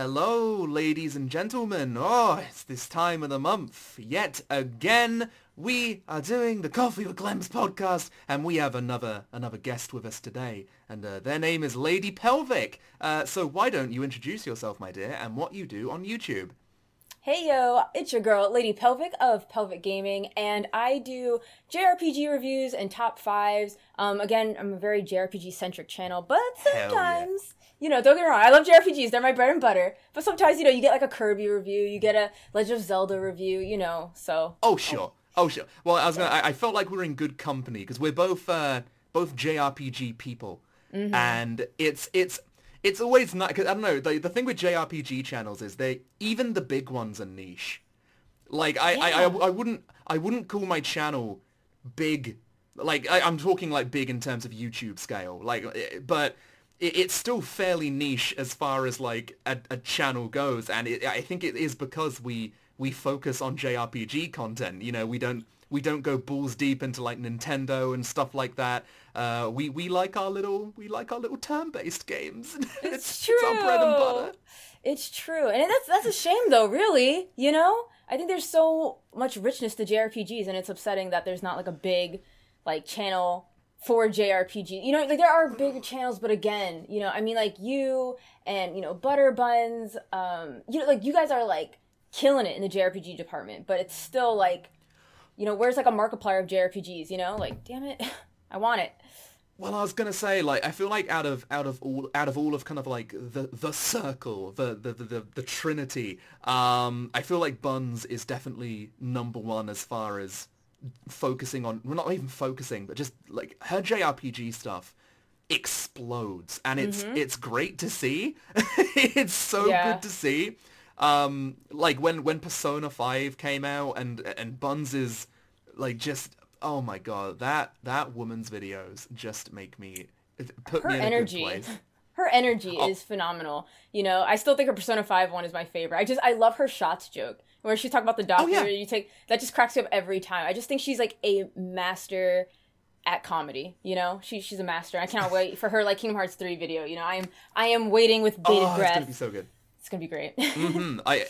Hello, ladies and gentlemen. Oh, it's this time of the month. Yet again, we are doing the Coffee with Clemps podcast, and we have another another guest with us today, and uh, their name is Lady Pelvic. Uh, so why don't you introduce yourself, my dear, and what you do on YouTube? Hey yo, it's your girl, Lady Pelvic of Pelvic Gaming, and I do JRPG reviews and top fives. Um, again, I'm a very JRPG centric channel, but sometimes, you know, don't get me wrong, I love JRPGs, they're my bread and butter. But sometimes, you know, you get like a Kirby review, you get a Legend of Zelda review, you know, so. Oh sure, oh sure. Well, I was gonna. I, I felt like we were in good company because we're both uh, both JRPG people, and it's it's it's always not. Cause I don't know. The, the thing with JRPG channels is they even the big ones are niche. Like I, I, I, I wouldn't I wouldn't call my channel big. Like I, I'm talking like big in terms of YouTube scale. Like, eh, but it, it's still fairly niche as far as like a, a channel goes, and it, I think it is because we we focus on JRPG content. You know, we don't we don't go balls deep into like Nintendo and stuff like that. Uh, we we like our little we like our little turn-based games. It's it's our bread and butter. It's true, and that's that's a shame, though. Really, you know, I think there's so much richness to JRPGs, and it's upsetting that there's not like a big, like channel for JRPG. You know, like there are bigger channels, but again, you know, I mean, like you and you know Butter Buns, um, you know, like you guys are like killing it in the JRPG department, but it's still like, you know, where's like a Markiplier of JRPGs? You know, like damn it, I want it. Well, I was gonna say, like, I feel like out of out of all out of all of kind of like the the circle, the the the, the, the trinity, um, I feel like Buns is definitely number one as far as focusing on. Well, not even focusing, but just like her JRPG stuff explodes, and it's it's great to see. it's so Yeah. good to see. Um, like when when Persona Five came out, and and Buns is like just oh my god that that woman's videos just make me put her me in energy a good place. her energy Oh. is phenomenal you know i still think her persona 5 one is my favorite i just i love her shots joke where she talk about the doctor Oh, yeah. you take that just cracks me up every time i just think she's like a master at comedy you know she, she's a master i cannot wait for her like kingdom hearts 3 video you know i am i am waiting with bated oh, it's breath gonna be so good. it's gonna be great mm-hmm. I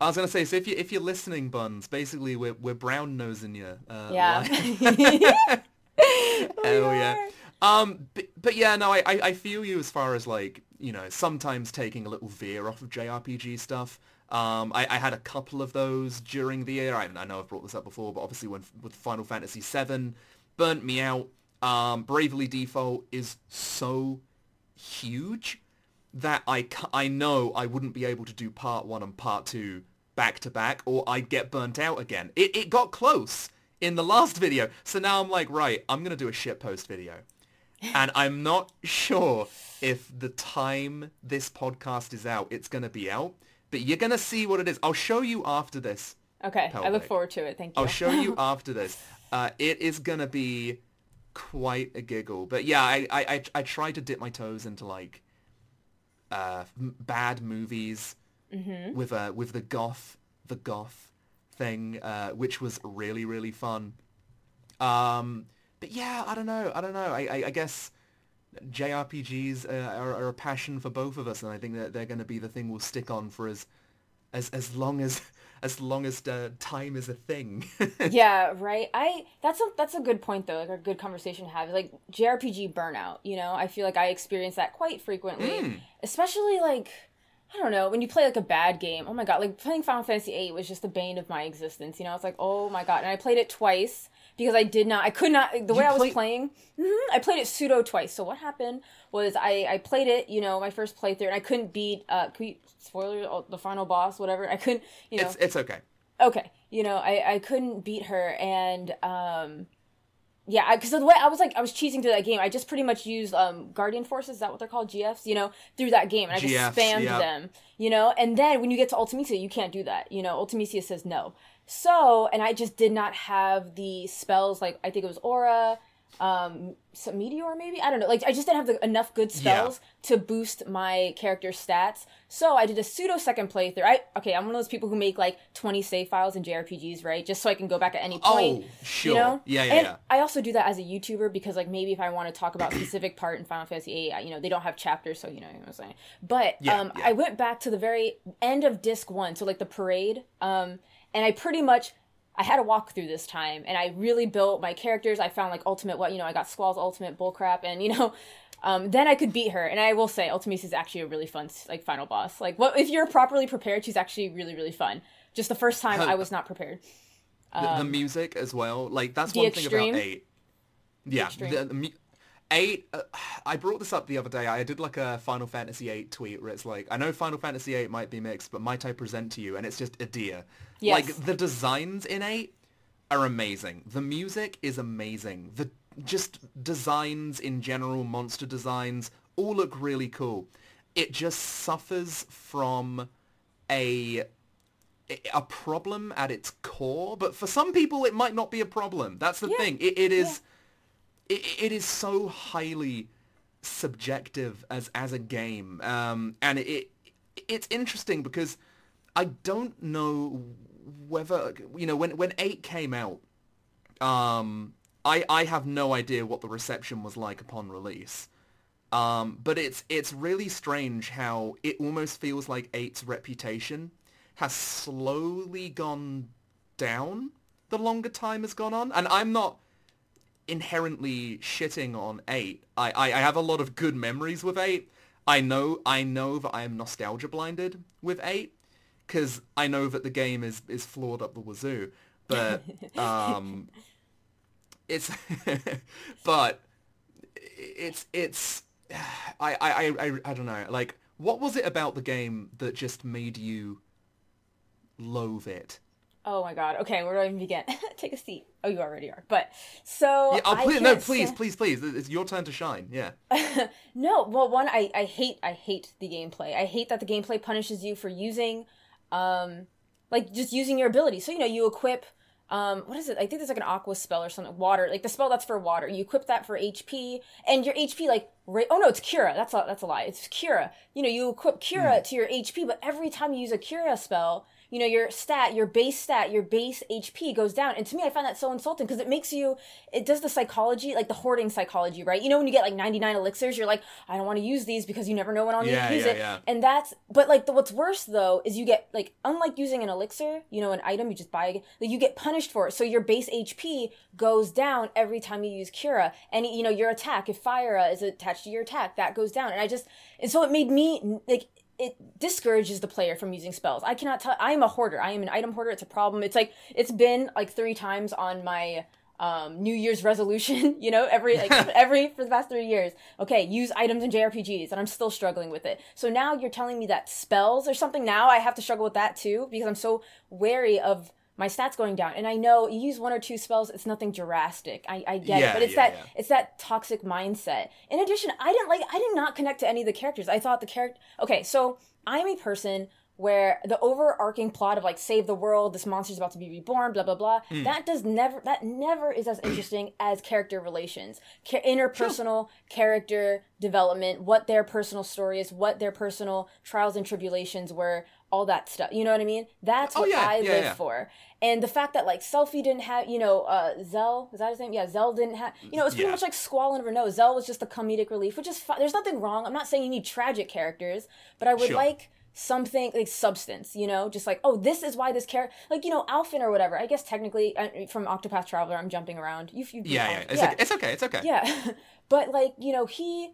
I was gonna say so if you if you're listening, Buns, basically we're we're brown nosing you. Uh, yeah like- Oh, yeah. Um, but, but yeah, no, I, I I feel you as far as like you know sometimes taking a little veer off of JRPG stuff. Um, I, I had a couple of those during the year. I, I know I've brought this up before, but obviously when with Final Fantasy VII, burnt me out. Um, Bravely Default is so huge that I, I know I wouldn't be able to do part one and part two back to back or I'd get burnt out again. It, it got close in the last video. So now I'm like, right, I'm to do a shitpost video. And I'm not sure if the time this podcast is out, it's going to be out. But you're going to see what it is. I'll show you after this. okay i look forward to it thank you I'll show you after this. Uh, it is going to be quite a giggle. But yeah, I, I, I, I try to dip my toes into like uh, m- bad movies Mm-hmm. with uh, with the goth the goth thing, uh, which was really really fun. Um, but yeah, I don't know. I don't know. I, I, I guess JRPGs uh, are, are a passion for both of us, and I think that they're going to be the thing we'll stick on for as as as long as as long as uh, time is a thing. yeah, right. I that's a that's a good point though, like a good conversation to have. Like JRPG burnout, you know, I feel like I experience that quite frequently, Mm. especially like I don't know when you play like a bad game. Oh my god, like playing Final Fantasy VIII was just the bane of my existence. You know, it's like oh my god, and I played it twice because I did not, I could not. The way I was play- playing, mhm, I played it pseudo twice. So what happened was I I played it, you know, my first playthrough, and I couldn't beat. uh we, Spoiler, the final boss, whatever. I couldn't, you know it's it's okay. okay you know i i couldn't beat her and um yeah because the way i was like i was cheesing through that game i just pretty much used um guardian forces is that what they're called gfs you know through that game and i just GFs, spammed yeah. them you know and then when you get to Ultimecia you can't do that you know Ultimecia says no so and i just did not have the spells like i think it was aura um some meteor maybe? I don't know. Like i just didn't have the, enough good spells to boost my character's stats. So i did a pseudo second playthrough. I okay i'm one of those people who make like 20 save files in jrpgs right? Just so i can go back at any point Oh, sure. you know? Yeah, yeah, and yeah. i also do that as a youtuber because like maybe if i want to talk about a specific part in final fantasy 8 you know they don't have chapters so you know what i'm saying? But Yeah, um yeah. i went back to the very end of disc one so like the parade um and i pretty much I had a walkthrough this time, and I really built my characters. I found like ultimate what you know. I got Squall's ultimate bullcrap, and you know, um, then I could beat her. And I will say, Ultimecia is actually a really fun like final boss. Like, what if you're properly prepared? She's actually really really fun. Just the first time I was not prepared. the, the music as well. Like that's Um, one extreme? thing about eight. Yeah, the, eight. Uh, I brought this up the other day. I did like a Final Fantasy eight tweet where it's like, I know Final Fantasy eight might be mixed, but might I present to you? And it's just a deer. Yes. Like the designs in eight are amazing. The music is amazing. The just designs in general, monster designs, all look really cool. It just suffers from a a problem at its core, but for some people it might not be a problem. That's the Yeah. thing. It, it is it, it is so highly subjective as as a game, um, and it it's interesting because I don't know whether you know when when eight came out. Um, I I have no idea what the reception was like upon release. Um, but it's it's really strange how it almost feels like eight's reputation has slowly gone down the longer time has gone on. And I'm not inherently shitting on eight. I, I, I have a lot of good memories with eight. I know I know that I am nostalgia blinded with eight because I know that the game is is flawed up the wazoo. But um, it's but it's it's I, I I I I don't know like what was it about the game that just made you loathe it? Oh my god. Okay, where do I even begin? Take a seat. Oh, you already are. But so Yeah, oh, please, no, please, please, please. It's your turn to shine. Yeah. No, well, one, I, I hate, I hate the gameplay. I hate that the gameplay punishes you for using, um, like just using your ability. So you know, you equip, um, what is it? I think there's like an aqua spell or something. Water, like the spell that's for water. You equip that for HP, and your HP like, ra- oh no, it's Cura. That's a that's a lie. It's Cura. You know, you equip Cura to your HP, but every time you use a Cura spell. You know, your stat, your base stat, your base HP goes down. And to me, I find that so insulting because it makes you, it does the psychology, like the hoarding psychology, right? You know, when you get like 99 elixirs, you're like, I don't want to use these because you never know when I'll need Yeah, to use yeah, it. yeah. And that's, but like the, what's worse though is you get like, unlike using an elixir, you know, an item you just buy, again, like you get punished for it. So your base HP goes down every time you use Cura. And you know, your attack, if fire is attached to your attack, that goes down. And I just, and so it made me like, it discourages the player from using spells. I cannot tell. I am a hoarder. I am an item hoarder. It's a problem. It's like it's been like three times on my um, New Year's resolution. You know, every like every for the past three years. Okay, use items in JRPGs, and I'm still struggling with it. So now you're telling me that spells or something. Now I have to struggle with that too because I'm so wary of my stats going down. And I know you use one or two spells, it's nothing drastic. I, I get Yeah, it, but it's yeah, that yeah. it's that toxic mindset. In addition, I didn't like I did not connect to any of the characters. I thought the character Okay, so I'm a person where the overarching plot of like save the world, this monster's about to be reborn, blah blah blah, Hmm. that does never that never is as interesting as character relations. Interpersonal character development, what their personal story is, what their personal trials and tribulations were, all that stuff. You know what I mean? That's Oh, what yeah, I yeah, live yeah. for. And the fact that like Selphie didn't have, you know, uh Zell, is that his name? Yeah, Zell didn't have, you know, it's pretty much like Squall and Rinoa. Zell was just a comedic relief, which is fine. There's nothing wrong. I'm not saying you need tragic characters, but I would Sure. like something like substance, you know, just like, oh, this is why this character, like, you know, Alfyn or whatever. I guess technically from Octopath Traveler, I'm jumping around. You, you Yeah, yeah. It's, Okay, it's okay. It's okay. yeah, but like you know, he,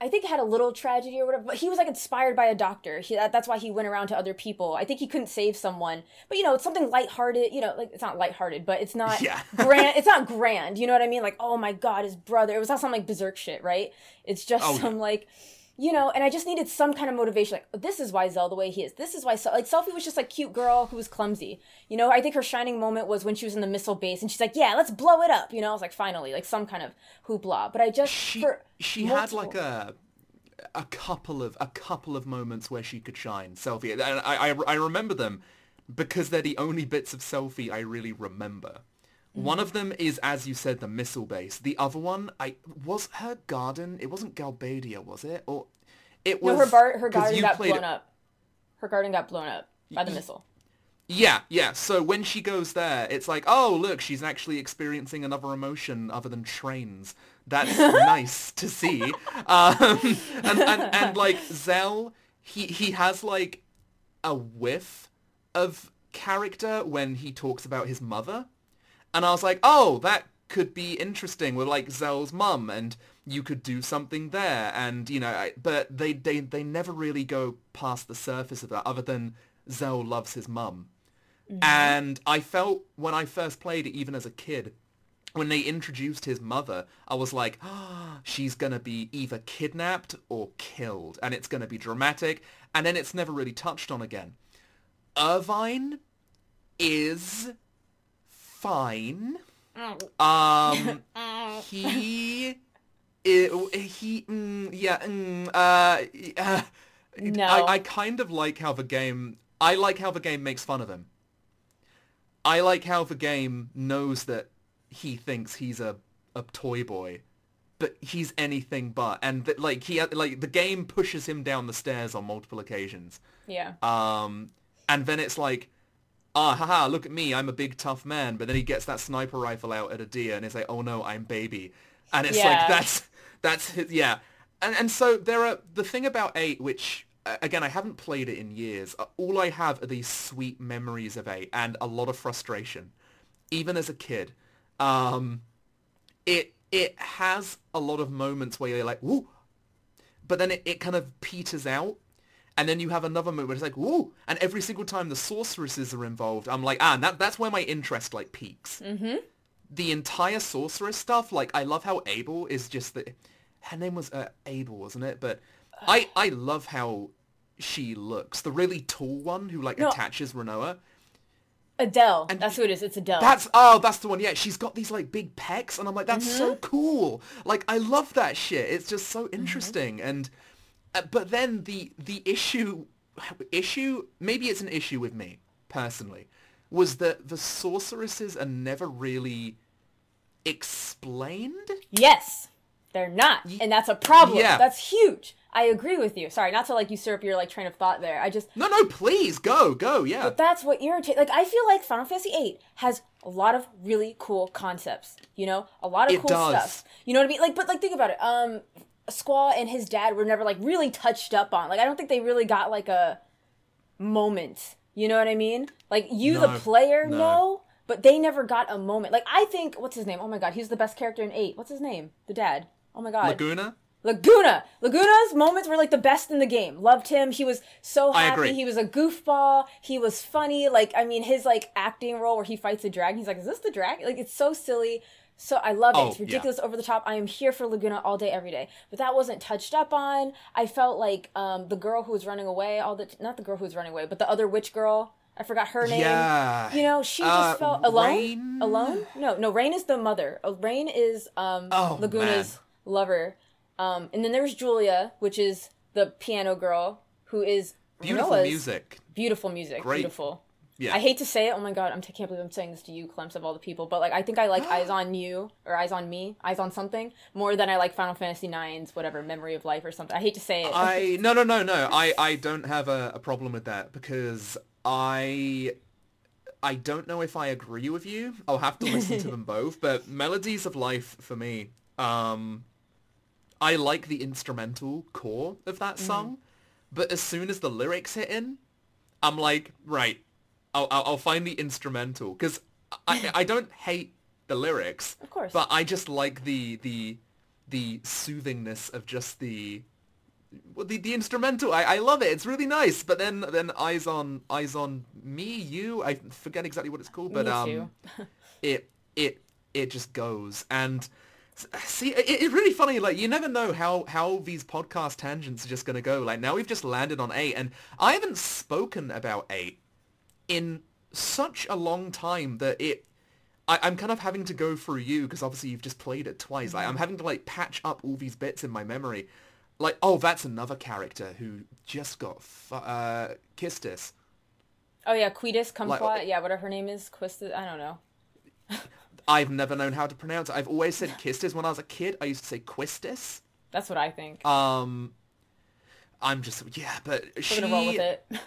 I think had a little tragedy or whatever. But he was like inspired by a doctor. He, that, that's why he went around to other people. I think he couldn't save someone, but you know, it's something lighthearted. You know, like it's not lighthearted, but it's not Yeah. grand. It's not grand. You know what I mean? Like, oh my god, his brother. It was not some like berserk shit, right? It's just Oh, yeah. some like. You know, and I just needed some kind of motivation. Like, oh, this is why Zell the way he is. This is why, Sel- like, Selphie was just like cute girl who was clumsy. You know, I think her shining moment was when she was in the missile base and she's like, "Yeah, let's blow it up." You know, I was like, finally, like some kind of hoopla. But I just She she had like a a couple of a couple of moments where she could shine Selphie, and I I, I remember them because they're the only bits of Selphie I really remember. One of them is, as you said, the missile base. The other one, I was her garden. It wasn't Galbadia, was it? Or it was No, her bar- her garden got blown it- up. Her garden got blown up by the missile. Yeah, yeah. So when she goes there, it's like, oh, look, she's actually experiencing another emotion other than trains. That's nice to see. Um, and, and, and like Zell, he, he has like a whiff of character when he talks about his mother. And I was like, oh, that could be interesting with like Zell's mum and you could do something there. And, you know, I, but they, they, they never really go past the surface of that other than Zell loves his mum. And I felt when I first played it, even as a kid, when they introduced his mother, I was like, ah, she's going to be either kidnapped or killed. And it's going to be dramatic. And then it's never really touched on again. Irvine is fine. Um, he, i- he, mm, yeah, mm, uh, uh, No. I, I kind of like how the game, I like how the game makes fun of him. I like how the game knows that he thinks he's a, a toy boy, but he's anything but. And that, like he like the game pushes him down the stairs on multiple occasions. Yeah. Um, and then it's like, ah, haha, look at me, I'm a big tough man. But then he gets that sniper rifle out at a deer, and it's like, oh no, I'm baby. And it's Yeah. like that's that's his, yeah. And and so there are the thing about eight, which uh, again I haven't played it in years. uh, All I have are these sweet memories of eight and a lot of frustration, even as a kid. Um, it it has a lot of moments where you're like, woo, but then it, it kind of peters out. And then you have another moment where it's like, woo! And every single time the sorceresses are involved, I'm like, ah, and that, that's where my interest, like, peaks. Mm-hmm. The entire sorceress stuff, like, I love how Abel is just the... Her name was uh, Abel, wasn't it? But I, I love how she looks. The really tall one who, like, No. attaches Rinoa. Adel. And That's who it is. It's Adel. That's oh, that's the one. Yeah, she's got these like big pecs, and I'm like, that's so Mm-hmm. cool. Like, I love that shit. It's just so interesting. And uh, but then the the issue issue maybe it's an issue with me personally was that the sorceresses are never really explained. Yes, they're not, and that's a problem. yeah. That's huge. I agree with you. Sorry, not to like usurp your like train of thought there. I just No, no, please go, go, yeah. But that's what irritates. Like I feel like Final Fantasy VIII has a lot of really cool concepts. You know, a lot of It cool does. stuff. You know what I mean? Like, but like think about it. Um, Squall and his dad were never like really touched up on. Like I don't think they really got like a moment. You know what I mean? Like you, No, the player, no. know, but they never got a moment. Like I think what's his name? Oh my god, he's the best character in eight. What's his name? The dad. Oh my god. Laguna. Laguna. Laguna's moments were like the best in the game. Loved him. He was so I happy. agree. He was a goofball. He was funny. Like I mean, his like acting role where he fights a dragon. He's like, "Is this the dragon?" Like it's so silly. So I love it. Oh, it's yeah. ridiculous, over the top. I am here for Laguna all day, every day. But that wasn't touched up on. I felt like um, the girl who was running away. All the not the girl who was running away, but the other witch girl. I forgot her name. Yeah. You know, she Uh, just felt alone. Rain? Alone? No, no. Rain is the mother. Uh, Rain is um, Oh, Laguna's man. lover. Um, and then there's Julia, which is the piano girl, who is Beautiful music. Beautiful music. Great. Beautiful. Yeah. I hate to say it. Oh my god, I'm, I can't believe I'm saying this to you, Clemps, of all the people. But like, I think I like Eyes on You or Eyes on Me, Eyes on Something more than I like Final Fantasy IX's whatever Memory of Life or something. I hate to say it. I no no no no. I I don't have a, a problem with that because I I don't know if I agree with you. I'll have to listen to them both. But Melodies of Life for me, um, I like the instrumental core of that song, but as soon as the lyrics hit in, I'm like, right, I'll I'll, I'll find the instrumental because I I don't hate the lyrics, Of course. but I just like the the the soothingness of just the well, the, the instrumental. I, I love it. It's really nice. But then then eyes on eyes on me, you. I forget exactly what it's called, but um, it it it just goes and see it, it's really funny like you never know how how these podcast tangents are just going to go like now we've just landed on 8 and i haven't spoken about 8 in such a long time that it I, I'm kind of having to go through you because obviously you've just played it twice. Like, I'm having to like patch up all these bits in my memory. Like, oh, that's another character who just got fu- uh, Kistis. oh yeah, Quetus, Kumquat, Like- yeah, whatever her name is, Quistis. I don't know. I've never known how to pronounce it. I've always said Kistis when I was a kid. I used to say Quistis. That's what I think. Um, I'm just yeah, but We're she gonna roll with it.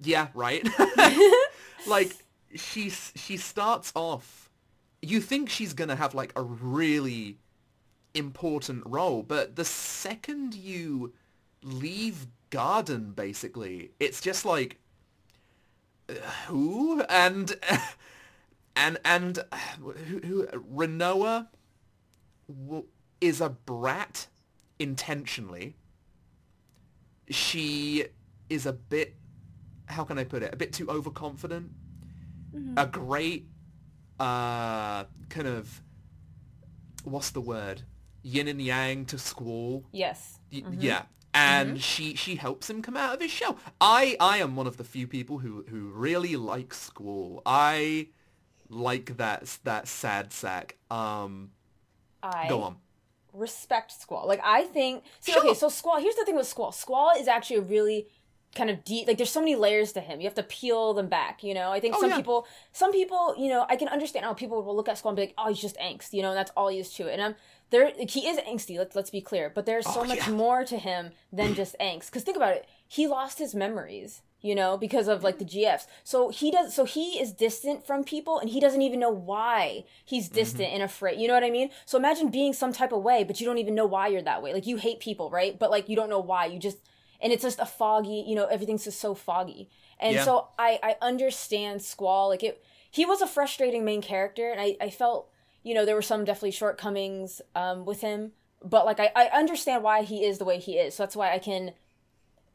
yeah right. like she she starts off. You think she's gonna have like a really important role, but the second you leave Garden, basically, it's just like uh, who and and and uh, who, who Rinoa w- is a brat intentionally. She is a bit how can I put it? A bit too overconfident. A great uh kind of what's the word? Yin and yang to Squall. yes. Y- Yeah. And Mm-hmm. she she helps him come out of his shell. I I am one of the few people who who really like Squall. I like that that sad sack. Um I go on. respect Squall. Like I think see Sure. okay, so Squall here's the thing with Squall. Squall is actually a really kind of deep like there's so many layers to him. You have to peel them back, you know? I think Oh, some yeah. people some people, you know, I can understand how people will look at Squall and be like, Oh, he's just angst, you know, and that's all he is to it. And I'm there like, he is angsty, let's let's be clear, but there's so Oh, much yeah. more to him than just angst. Cause think about it, he lost his memories. You know, because of like the GFs. So he does so he is distant from people and he doesn't even know why he's mm-hmm. distant and afraid. You know what I mean? So imagine being some type of way, but you don't even know why you're that way. Like you hate people, right? But like you don't know why. You just and it's just a foggy, you know, everything's just so foggy. And Yeah. so I I understand Squall. Like it he was a frustrating main character and I, I felt, you know, there were some definitely shortcomings um with him. But like I, I understand why he is the way he is. So that's why I can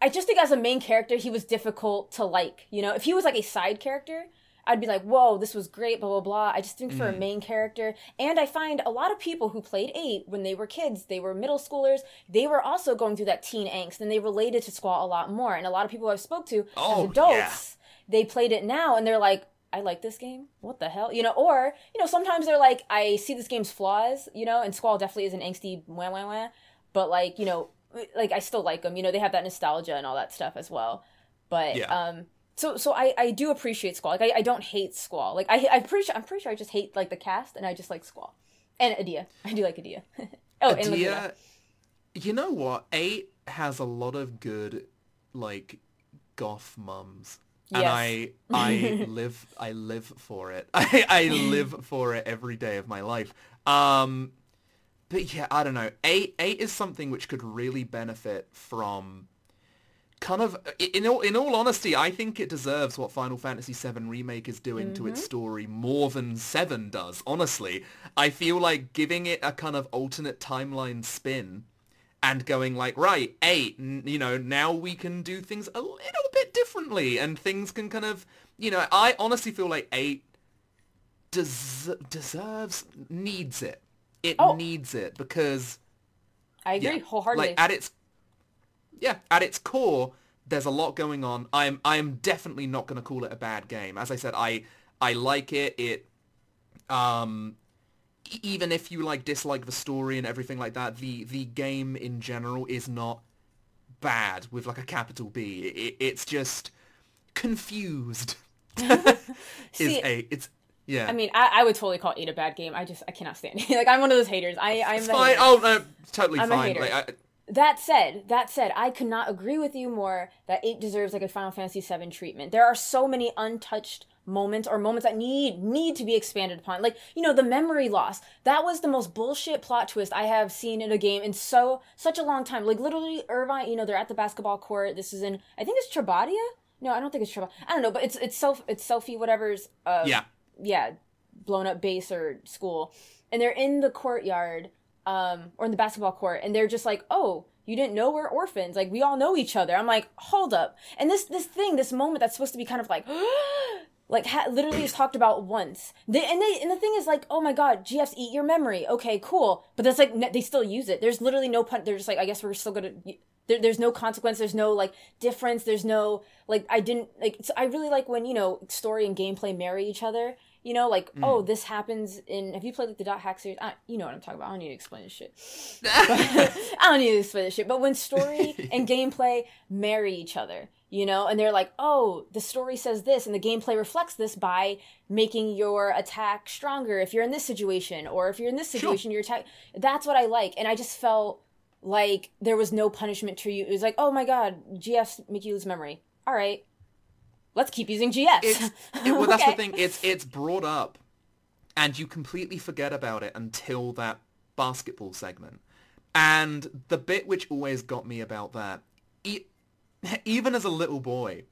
I just think as a main character, he was difficult to like. You know, if he was like a side character, I'd be like, whoa, this was great, blah, blah, blah. I just think for a main character. And I find a lot of people who played 8 when they were kids, they were middle schoolers, they were also going through that teen angst and they related to Squall a lot more. And a lot of people I've spoke to Oh, as adults, they played it now and they're like, I like this game. What the hell? You know, or, you know, sometimes they're like, I see this game's flaws, you know, and Squall definitely is an angsty wah wah wah. But like, you know, like I still like them. You know, they have that nostalgia and all that stuff as well. But Yeah. um, so so I I do appreciate Squall. Like I, I don't hate Squall. Like I I'm pretty sure I'm pretty sure I just hate like the cast and I just like Squall and Edea. I do like Edea. oh, and Laguna. Edea, you know what? Eight has a lot of good, like, goth mums. And Yes. I I live I live for it. I, I live for it every day of my life. Um but yeah, I don't know. Eight eight is something which could really benefit from kind of in all in all honesty, I think it deserves what Final Fantasy VII remake is doing to its mm-hmm. story more than 7 does. Honestly, I feel like giving it a kind of alternate timeline spin and going like, right, 8, n- you know, now we can do things a little bit differently and things can kind of, you know, I honestly feel like 8 des- deserves needs it. It Oh. needs it because I agree yeah, wholeheartedly. Like at its yeah, at its core, there's a lot going on. I'm I am definitely not going to call it a bad game. As I said, I I like it. It um even if you like dislike the story and everything like that, the the game in general is not bad with like a capital B. It, it's just confused. is See, a it's yeah. I mean, I, I would totally call it a bad game. I just I cannot stand it. like I'm one of those haters. I I'm it's fine. hater. Oh no, totally I'm a fine. hater. Like, I, That said, that said, I could not agree with you more that 8 deserves like a Final Fantasy VII treatment. There are so many untouched moments or moments that need need to be expanded upon. Like, you know, the memory loss. That was the most bullshit plot twist I have seen in a game in so such a long time. Like literally Irvine, you know, they're at the basketball court. This is in I think it's Trabadia? No, I don't think it's Trabadia. I don't know, but it's it's self it's Selphie whatever's uh yeah. yeah, blown up base or school, and they're in the courtyard, um, or in the basketball court, and they're just like, "Oh, you didn't know we're orphans? Like we all know each other." I'm like, "Hold up!" And this this thing, this moment that's supposed to be kind of like. Like ha- literally is talked about once. They, and they and the thing is like, oh my god, GFs eat your memory. Okay, cool. But that's like they still use it. There's literally no pun. They're just like, I guess we're still gonna. There, there's no consequence. There's no like difference. There's no like I didn't like. So I really like when you know story and gameplay marry each other. You know, like oh, this happens in. Have you played like the Dot Hack series? I, you know what I'm talking about. I don't need to explain this shit. I don't need to explain this shit. But when story and gameplay marry each other, you know and they're like oh the story says this and the gameplay reflects this by making your attack stronger if you're in this situation or if you're in this situation sure. your attack that's what i like and i just felt like there was no punishment to you it was like oh my god gfs make you lose memory all right let's keep using gfs it, well that's okay. the thing it's it's brought up and you completely forget about it until that basketball segment and the bit which always got me about that it, even as a little boy,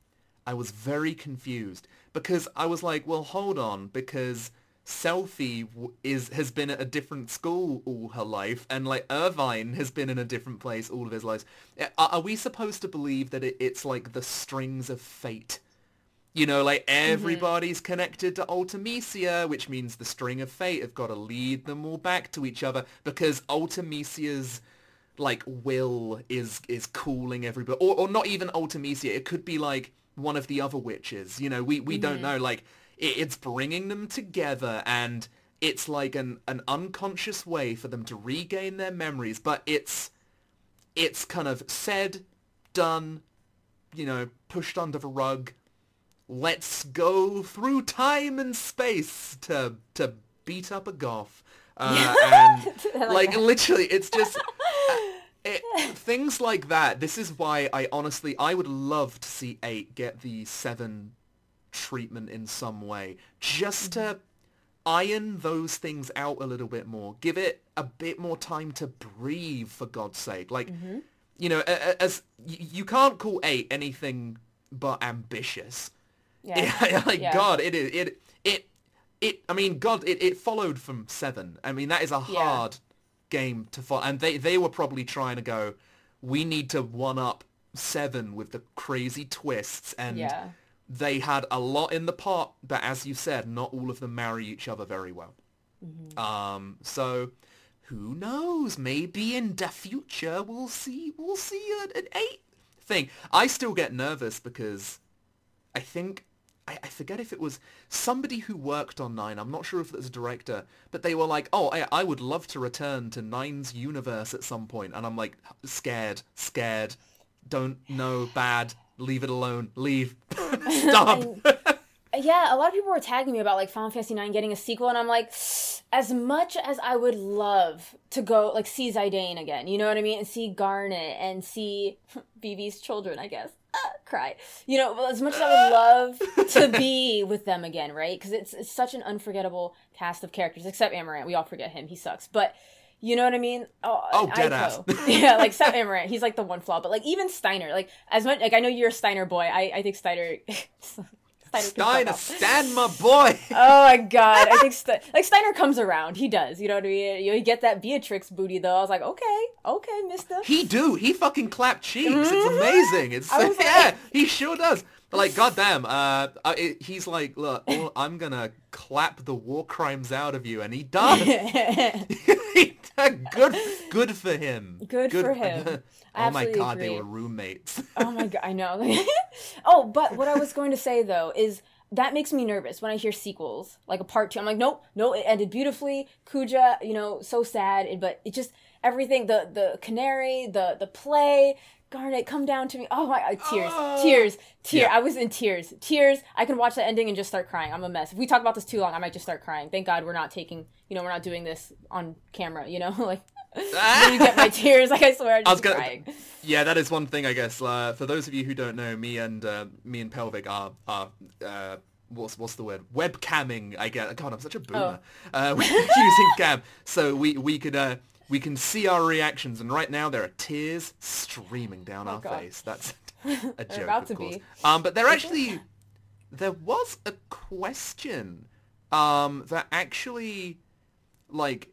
I was very confused because I was like, well, hold on, because Selphie is has been at a different school all her life, and like Irvine has been in a different place all of his life. Are, are we supposed to believe that it, it's like the strings of fate? You know, like mm-hmm. everybody's mm-hmm. connected to Ultimecia, which means the string of fate have got to lead them all back to each other because Ultimecia's like will is is cooling everybody or, or not even Ultimecia it could be like one of the other witches you know we we mm-hmm. don't know like it, it's bringing them together and it's like an an unconscious way for them to regain their memories but it's it's kind of said done you know pushed under the rug let's go through time and space to to beat up a goth uh, and like, like literally it's just it, things like that. This is why I honestly, I would love to see eight get the seven treatment in some way, just to mm-hmm. iron those things out a little bit more. Give it a bit more time to breathe, for God's sake. Like, mm-hmm. you know, as you can't call eight anything but ambitious. Yeah. like yeah. God, it is it it it. I mean, God, it, it followed from seven. I mean, that is a hard game to follow. And they, they were probably trying to go, we need to one up seven with the crazy twists. And they had a lot in the pot, but as you said, not all of them marry each other very well. Mm-hmm. Um, so who knows? Maybe in the future we'll see we'll see an, an eight thing. I still get nervous because I think I, I, forget if it was somebody who worked on Nine. I'm not sure if it was a director, but they were like, "Oh, I, I would love to return to Nine's universe at some point," and I'm like, scared, scared. Don't know, bad. Leave it alone. Leave. Stop. yeah, a lot of people were tagging me about like Final Fantasy IX getting a sequel, and I'm like, as much as I would love to go like see Zidane again, you know what I mean, and see Garnet and see Vivi's children, I guess cry. You know, as much as I would love to be with them again, right? Because it's, it's such an unforgettable cast of characters, except Amarant. We all forget him. He sucks. But you know what I mean? Oh, oh dead ass. yeah, like except Amarant. He's like the one flaw. But like even Steiner, like as much like I know you're a Steiner boy. I, I think Steiner Steiner, stand my boy. oh my god, I think St- like Steiner comes around. He does. You know what I mean? You, get that Beatrix booty though. I was like, okay, okay, Mister. He do. He fucking clap cheeks. Mm-hmm. It's amazing. It's like, yeah, he sure does. But like, goddamn, uh, it, he's like, look, I'm gonna clap the war crimes out of you, and he does. good, good for him. Good, good for him. oh my god, agree. they were roommates. oh my god, I know. oh, but what I was going to say though is that makes me nervous when I hear sequels, like a part two. I'm like, nope, no, it ended beautifully. Kuja, you know, so sad, but it just everything the the canary, the the play, Garnet, come down to me. Oh my, uh, tears, oh. tears, tears. Yeah. I was in tears, tears. I can watch the ending and just start crying. I'm a mess. If we talk about this too long, I might just start crying. Thank God we're not taking, you know, we're not doing this on camera. You know, like you get my tears. Like I swear, I'm just I was gonna, crying. Yeah, that is one thing. I guess uh, for those of you who don't know, me and uh, me and Pelvic are are. Uh, what's what's the word webcamming I guess god I'm such a boomer oh. uh, we're using cam so we we could uh we can see our reactions, and right now there are tears streaming down oh, our God. face. That's a joke, about of course. Be. Um, but there actually there was a question um, that actually, like,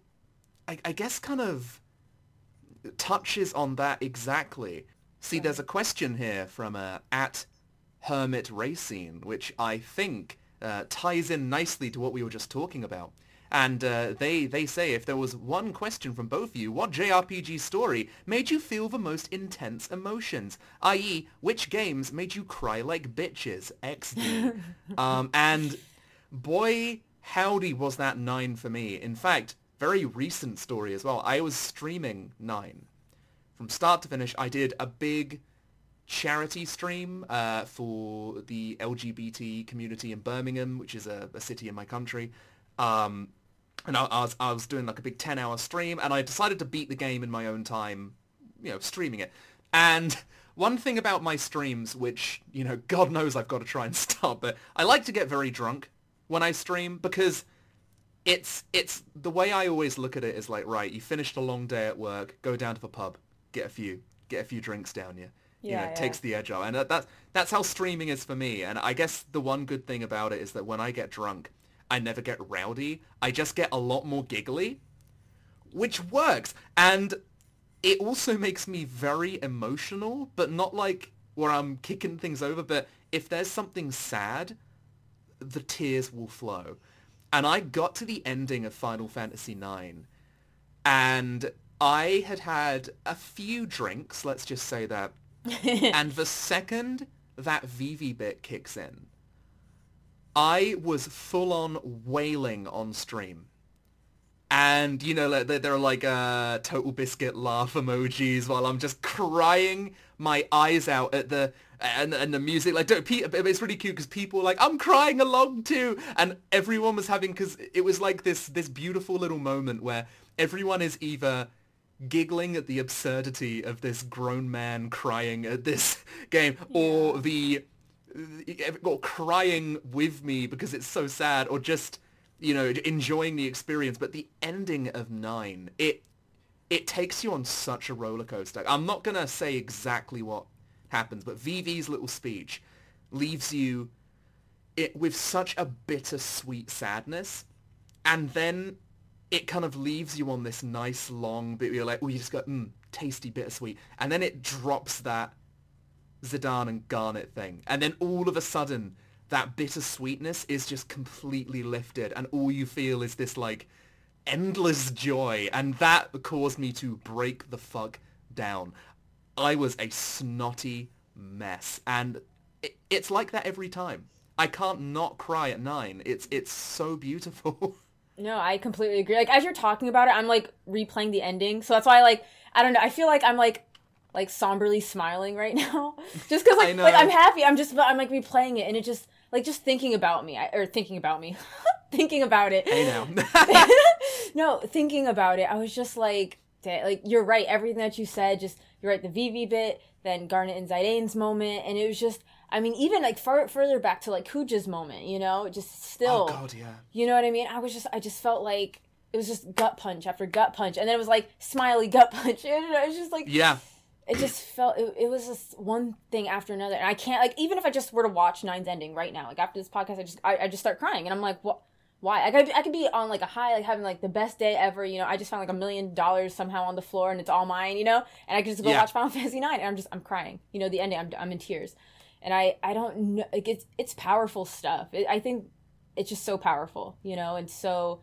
I, I guess, kind of touches on that exactly. See, there's a question here from uh, at Hermit Racine, which I think uh, ties in nicely to what we were just talking about. And uh, they, they say if there was one question from both of you, what JRPG story made you feel the most intense emotions? I.e., which games made you cry like bitches? XD. um, and boy, howdy was that 9 for me. In fact, very recent story as well. I was streaming 9. From start to finish, I did a big charity stream uh, for the LGBT community in Birmingham, which is a, a city in my country. Um, and I, I, was I was doing like a big ten hour stream, and I decided to beat the game in my own time, you know, streaming it. And one thing about my streams, which you know, God knows I've got to try and stop, but I like to get very drunk when I stream because it's it's the way I always look at it is like right, you finished a long day at work, go down to the pub, get a few get a few drinks down you. Yeah, you know, yeah. takes the edge off, and that, that's that's how streaming is for me. And I guess the one good thing about it is that when I get drunk, I never get rowdy. I just get a lot more giggly, which works. And it also makes me very emotional, but not like where I'm kicking things over. But if there's something sad, the tears will flow. And I got to the ending of Final Fantasy IX, and I had had a few drinks, let's just say that. and the second that Vivi bit kicks in, I was full on wailing on stream. And, you know, there are like uh, Total Biscuit laugh emojis while I'm just crying my eyes out at the and, and the music. Like don't, it's really cute because people were like i'm crying along too. And everyone was having because it was like this this beautiful little moment where everyone is either giggling at the absurdity of this grown man crying at this game or the or crying with me because it's so sad or just you know enjoying the experience. But the ending of 9 it it takes you on such a roller coaster. I'm not going to say exactly what happens but Vivi's little speech leaves you it with such a bittersweet sadness. And then it kind of leaves you on this nice long bit where you're like oh you just go mm, tasty bittersweet. And then it drops that Zidane and Garnet thing. And then all of a sudden, that bittersweetness is just completely lifted and all you feel is this like endless joy. And that caused me to break the fuck down. I was a snotty mess. And it, it's like that every time. I can't not cry at nine. It's it's so beautiful. No, I completely agree. Like as you're talking about it, I'm like replaying the ending. So that's why like I don't know. I feel like I'm like like somberly smiling right now, just because like like I'm happy. I'm just I'm like replaying it, and it just like just thinking about me or thinking about me, thinking about it. I know. no, thinking about it, I was just like, like you're right. Everything that you said, just you're right. The Vivi bit, then Garnet and Zidane's moment, and it was just. I mean, even like far further back to like Kuja's moment, you know, just still. Oh God, yeah. You know what I mean? I was just, I just felt like it was just gut punch after gut punch, and then it was like smiley gut punch. It was just like yeah it just felt it, it was just one thing after another. And i can't like even if i just were to watch nine's ending right now like after this podcast i just i, I just start crying. And i'm like what why? I could, I could be on like a high like having like the best day ever you know? I just found like a million dollars somehow on the floor and it's all mine you know? And i could just go yeah. watch final fantasy 9 and i'm just i'm crying. You know the ending i'm, I'm in tears. And i i don't know like it's it's powerful stuff. It, i think it's just so powerful you know? And so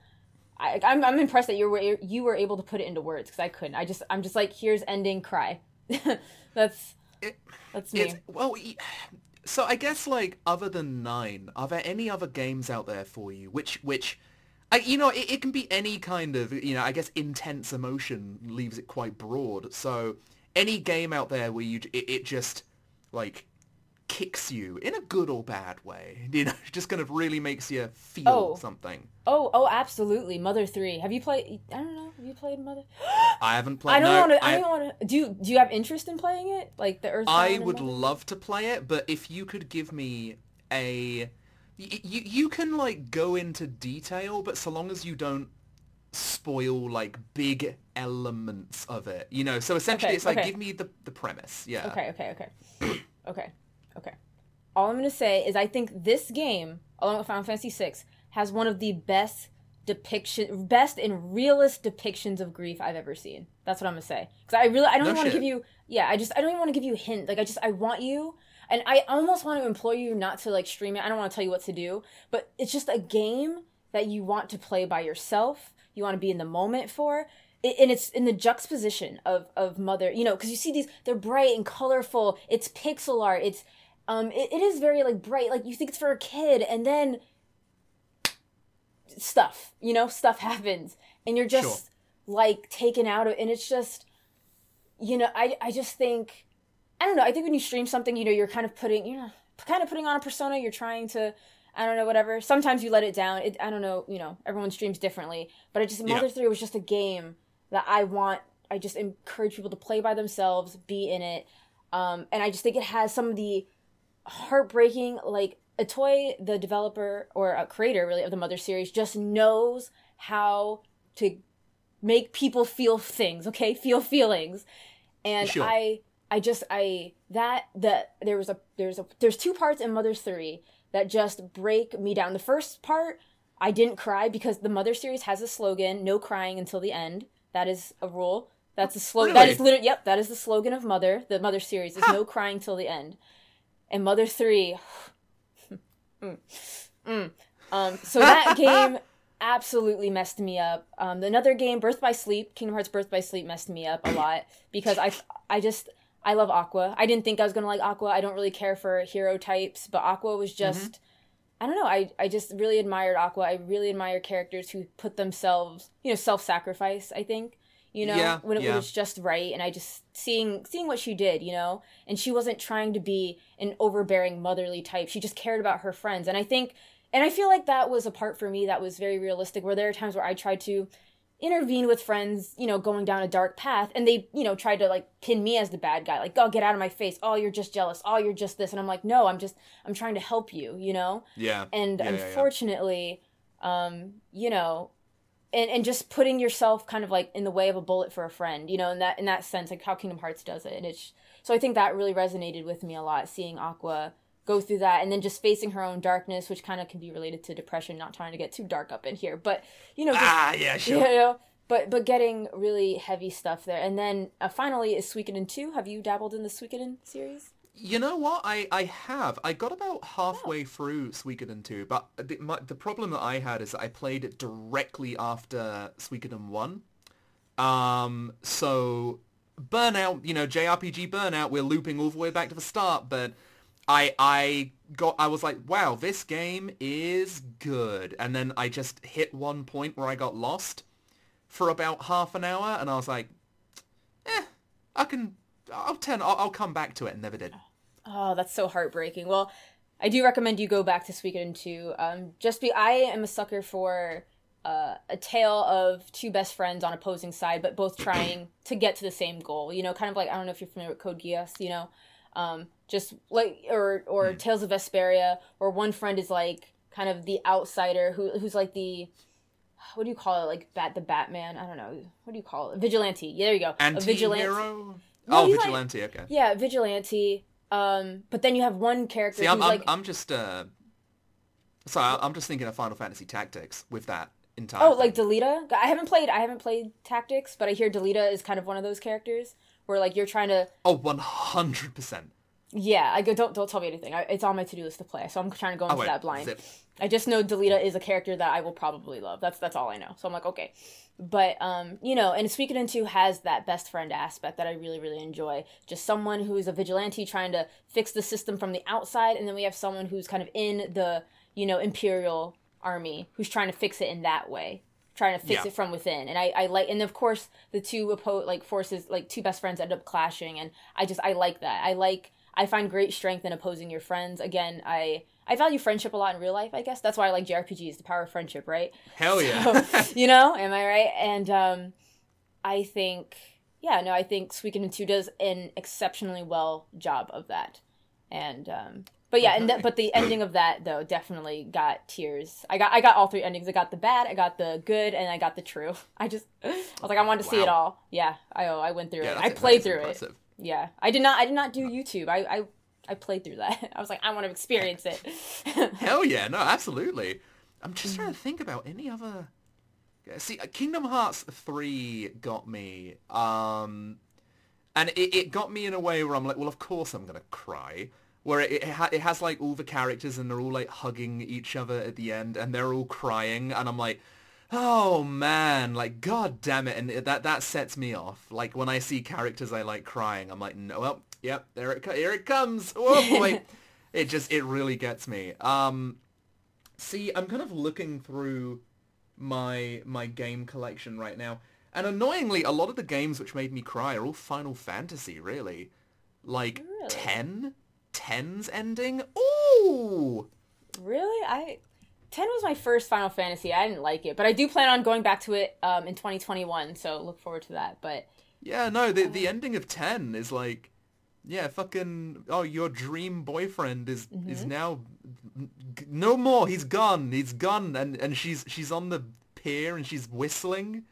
I, I'm, I'm impressed that you were you were able to put it into words because I couldn't. I just I'm just like here's ending cry. that's it, that's me. well, so I guess like other than nine, are there any other games out there for you which which I, you know, it, it, can be any kind of, you know, I guess intense emotion leaves it quite broad. So any game out there where you, it, it just, like, kicks you in a good or bad way. You know, just kind of really makes you feel oh. something. Oh, oh, absolutely. Mother Three. Have you played? I don't know. Have you played Mother? I haven't played. I don't no, want to. I, I don't want to. Do you? Do you have interest in playing it? Like the Earth. I would love to play it, but if you could give me a, you you can like go into detail, but so long as you don't spoil like big elements of it, you know. So essentially, okay, it's like okay. give me the the premise. Yeah. Okay. Okay. Okay. okay. Okay. All I'm going to say is I think this game, along with Final Fantasy VI, has one of the best depiction, best and realist depictions of grief I've ever seen. That's what I'm going to say. Because I really, I don't no want to give you, yeah, I just, I don't even want to give you a hint. Like, I just, I want you, and I almost want to implore you not to, like, stream it. I don't want to tell you what to do, but it's just a game that you want to play by yourself. You want to be in the moment for and it's in the juxtaposition of of mother you know because you see these they're bright and colorful it's pixel art it's um it, it is very like bright like you think it's for a kid and then stuff you know stuff happens and you're just sure. like taken out of and it's just you know i i just think I don't know. I think when you stream something, you know, you're kind of putting, you know, kind of putting on a persona. You're trying to, I don't know, whatever. Sometimes you let it down. It, I don't know, you know, everyone streams differently. But I just, Mother Yeah. 3 was just a game that I want, I just encourage people to play by themselves, be in it. Um, and I just think it has some of the heartbreaking, like, Itoi, the developer or a creator really of the Mother series, just knows how to make people feel things, okay? Feel feelings. And Sure. I I just I that that there was a there's a there's two parts in Mother 3 that just break me down. The first part I didn't cry because the Mother series has a slogan, no crying until the end. That is a rule. That's a slogan. That is literally yep, that is the slogan of Mother. The Mother series is no crying till the end. And Mother 3 Mm. Mm. Um, so that game absolutely messed me up. Um, another game, Birth by Sleep, Kingdom Hearts Birth by Sleep messed me up a lot because I, I just, I love Aqua. I didn't think I was gonna like Aqua. I don't really care for hero types, but Aqua was just, I don't know. I, I just really admired Aqua. I really admire characters who put themselves, you know, self-sacrifice. I think. You know, Yeah, when it yeah. was just right, and I just seeing seeing what she did, you know, and she wasn't trying to be an overbearing motherly type. She just cared about her friends, and I think and I feel like that was a part for me that was very realistic, where there are times where I tried to intervene with friends, you know, going down a dark path, and they, you know, tried to like pin me as the bad guy, like, oh, get out of my face. Oh, you're just jealous. Oh, you're just this. And I'm like, no, I'm just, I'm trying to help you, you know? Yeah. And Yeah, unfortunately, um, you know, and, and just putting yourself kind of like in the way of a bullet for a friend, you know, in that in that sense, like how Kingdom Hearts does it. And it's so I think that really resonated with me a lot, seeing Aqua go through that and then just facing her own darkness, which kind of can be related to depression, not trying to get too dark up in here. But you know, just Ah, yeah, sure. you know, but but getting really heavy stuff there. And then uh, finally is Suikoden 2. Have you dabbled in the Suikoden series? You know what? I, I have. I got about halfway Oh. through Suikoden 2, but the, my, the problem that I had is that I played it directly after Suikoden 1. Um, so Burnout, you know, JRPG Burnout, we're looping all the way back to the start, but I I got I was like, wow, this game is good. And then I just hit one point where I got lost for about half an hour and I was like, eh, I can I'll turn I'll, I'll come back to it and never did. Oh, that's so heartbreaking. Well, I do recommend you go back to Suikoden 2. Um, just be I am a sucker for uh, a tale of two best friends on opposing side, but both trying to get to the same goal. You know, kind of like I don't know if you're familiar with Code Geass. You know, um, just like or or Tales of Vesperia, where one friend is like kind of the outsider who who's like the what do you call it? Like bat the Batman? I don't know. What do you call it? Vigilante. Yeah, there you go. a vigilante. No, oh, he's like- vigilante. okay. Yeah, vigilante. Um, but then you have one character See, who's I'm, I'm, like, I'm just uh, sorry, I'm just thinking of Final Fantasy Tactics with that entire. oh, thing. like Delita. I haven't played. I haven't played Tactics, but I hear Delita is kind of one of those characters where like you're trying to. oh, 100 percent. Yeah, I go. Don't don't tell me anything. I, it's on my to do list to play, so I'm trying to go into Oh wait, that blind. zip. I just know Delita is a character that I will probably love. That's that's all I know. So I'm like, okay. But um, you know, and Suikoden 2 has that best friend aspect that I really, really enjoy. Just someone who's a vigilante trying to fix the system from the outside, and then we have someone who's kind of in the, you know, Imperial army who's trying to fix it in that way. Trying to fix Yeah. it from within. And I, I like and of course the two oppo- like forces like two best friends end up clashing and I just I like that. I like I find great strength in opposing your friends. Again, I I value friendship a lot in real life, I guess. That's why I like JRPGs, the power of friendship, right? Hell yeah. you know, am I right? And um I think yeah, no, I think Suikoden 2 does an exceptionally well job of that. And um but yeah, and th- but the ending of that though definitely got tears. I got I got all three endings. I got the bad, I got the good, and I got the true. I just I was like I wanted to see it all. Yeah, I oh, I went through yeah, it. I played through it. Yeah, I did not. I did not do YouTube. I I, I played through that. I was like, I want to experience it. Hell yeah, no, absolutely. I'm just trying to think about any other. See, uh, Kingdom Hearts three got me, um, and it, it got me in a way where I'm like, well, of course I'm gonna cry. Where it it, ha- it has like all the characters and they're all like hugging each other at the end and they're all crying and I'm like, oh man, like god damn it, and that that sets me off. Like when I see characters I like crying, I'm like, no, well, yep, there it here it comes. Oh boy, it just it really gets me. Um, see, I'm kind of looking through my my game collection right now, and annoyingly, a lot of the games which made me cry are all Final Fantasy, really. like Really? 10 10's ending ooh Really? I 10 was my first Final Fantasy. I didn't like it, but I do plan on going back to it um, in 2021, so look forward to that. But yeah no the the ending of 10 is like yeah fucking oh your dream boyfriend is is now no more he's gone he's gone and and she's she's on the pier and she's whistling.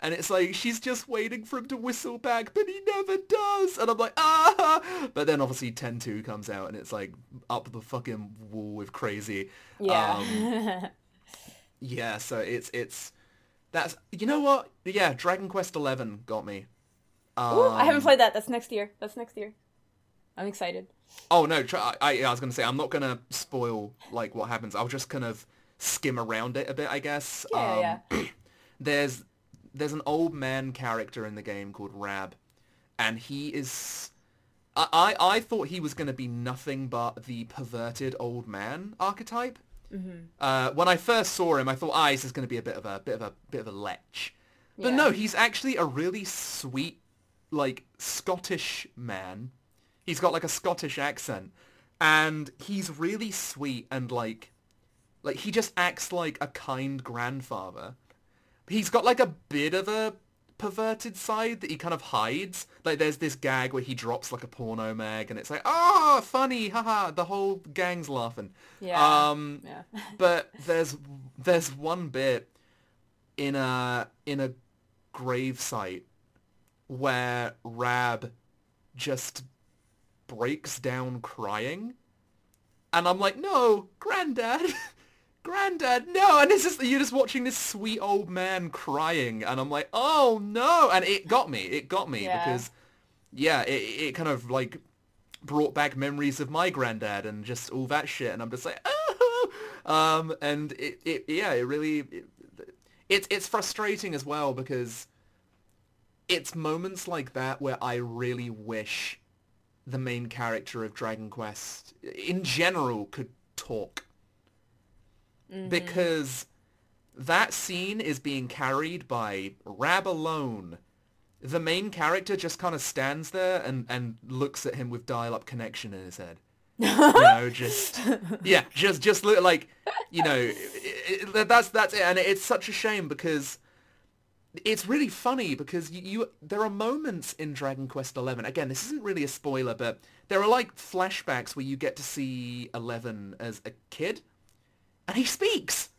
And it's like she's just waiting for him to whistle back but he never does. And i'm like ah but then obviously 10-2 comes out and it's like up the fucking wall with crazy yeah. Um, yeah so it's it's that's you know what? Yeah dragon quest 11 got me um, Ooh, I haven't played that. That's next year. That's next year. I'm excited. Oh no, try, I, I was gonna say I'm not gonna spoil like what happens. I'll just kind of skim around it a bit, I guess. Yeah, um, There's there's an old man character in the game called Rab, and he is. I I, I thought he was gonna be nothing but the perverted old man archetype. Uh, when I first saw him, I thought, ah, this is gonna be a bit of a bit of a bit of a lech. But Yeah. no, he's actually a really sweet, like Scottish man. He's got like a Scottish accent, and he's really sweet and like, like he just acts like a kind grandfather. He's got like a bit of a perverted side that he kind of hides. Like there's this gag where he drops like a porno mag, and it's like, ah, funny, haha. The whole gang's laughing. Yeah. Um, Yeah. but there's there's one bit in a in a grave site where Rab just breaks down crying, and I'm like, no, granddad. Granddad, no, and it's just you're just watching this sweet old man crying, and I'm like, oh no, and it got me, it got me Yeah. because, yeah, it, it kind of like brought back memories of my granddad and just all that shit, and I'm just like, oh, um, and it, it, yeah, it really, it, it's it's frustrating as well because it's moments like that where I really wish the main character of Dragon Quest in general could talk mm-hmm. because that scene is being carried by Rab alone. The main character just kind of stands there and, and looks at him with dial-up connection in his head. you know, just yeah, just just look like you know, it, it, that's that's it, and it's such a shame because it's really funny because you, you there are moments in Dragon Quest Eleven. Again, this isn't really a spoiler, but there are like flashbacks where you get to see Eleven as a kid, and he speaks.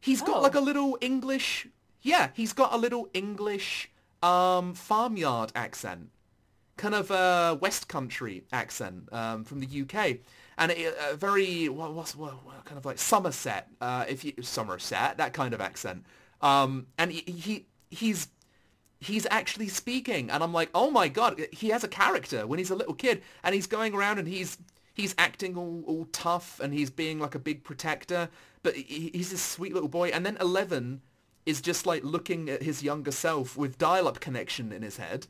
He's got Oh. like a little English. Yeah, he's got a little English um, farmyard accent, kind of a West Country accent um, from the UK, and a, uh, very what, what's what, what kind of like Somerset, uh, if you Somerset, that kind of accent. Um, and he, he he's he's actually speaking and I'm like, oh my god, he has a character when he's a little kid and he's going around and he's he's acting all, all tough and he's being like a big protector, but he, he's this sweet little boy. And then Eleven is just like looking at his younger self with dial-up connection in his head.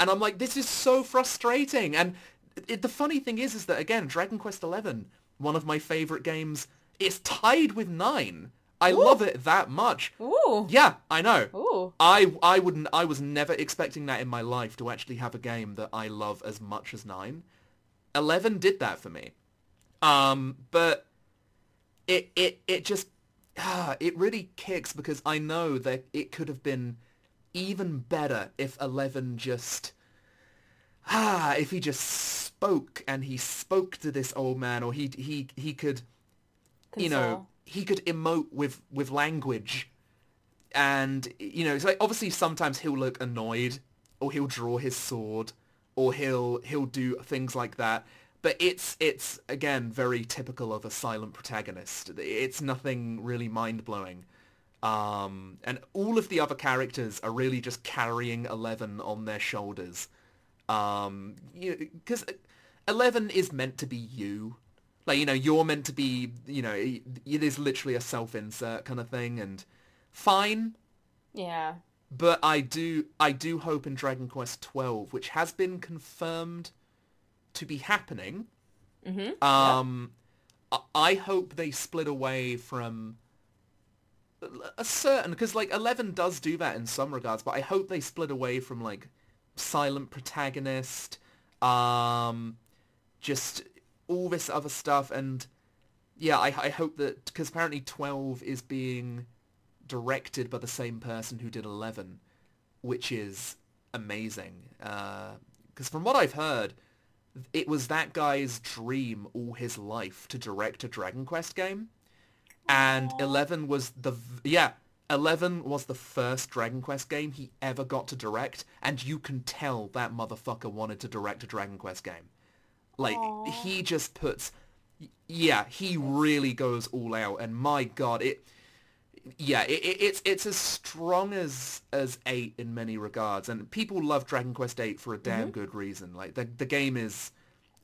And I'm like, this is so frustrating. And it, the funny thing is, is that again, Dragon Quest Eleven, one of my favorite games, is tied with Nine. I love it that much. Ooh. Yeah, I know. Ooh. I I wouldn't I was never expecting that in my life to actually have a game that I love as much as 9. 11 did that for me. Um but it it it just ah, it really kicks because I know that it could have been even better if 11 just ah if he just spoke and he spoke to this old man or he he he could you know Console. He could emote with with language. And you know it's like obviously sometimes he'll look annoyed or he'll draw his sword or he'll he'll do things like that. But it's it's again very typical of a silent protagonist. It's nothing really mind-blowing. Um and all of the other characters are really just carrying 11 on their shoulders. Um because 11 is meant to be you like you know you're meant to be you know it is literally a self-insert kind of thing and fine Yeah. but i do i do hope in dragon quest 12 which has been confirmed to be happening Mm-hmm. um I, I hope they split away from a certain because like 11 does do that in some regards but i hope they split away from like silent protagonist um, just all this other stuff, and yeah, I, I hope that because apparently 12 is being directed by the same person who did 11, which is amazing. Uh, because from what I've heard, it was that guy's dream all his life to direct a Dragon Quest game, and 11 was the yeah 11 was the first Dragon Quest game he ever got to direct, and you can tell that motherfucker wanted to direct a Dragon Quest game. Like, Aw. he just puts... Yeah, he really goes all out, and my god, it... Yeah, it, it, it's it's as strong as as eight in many regards, and people love Dragon Quest eight for a damn good reason. Like the the game is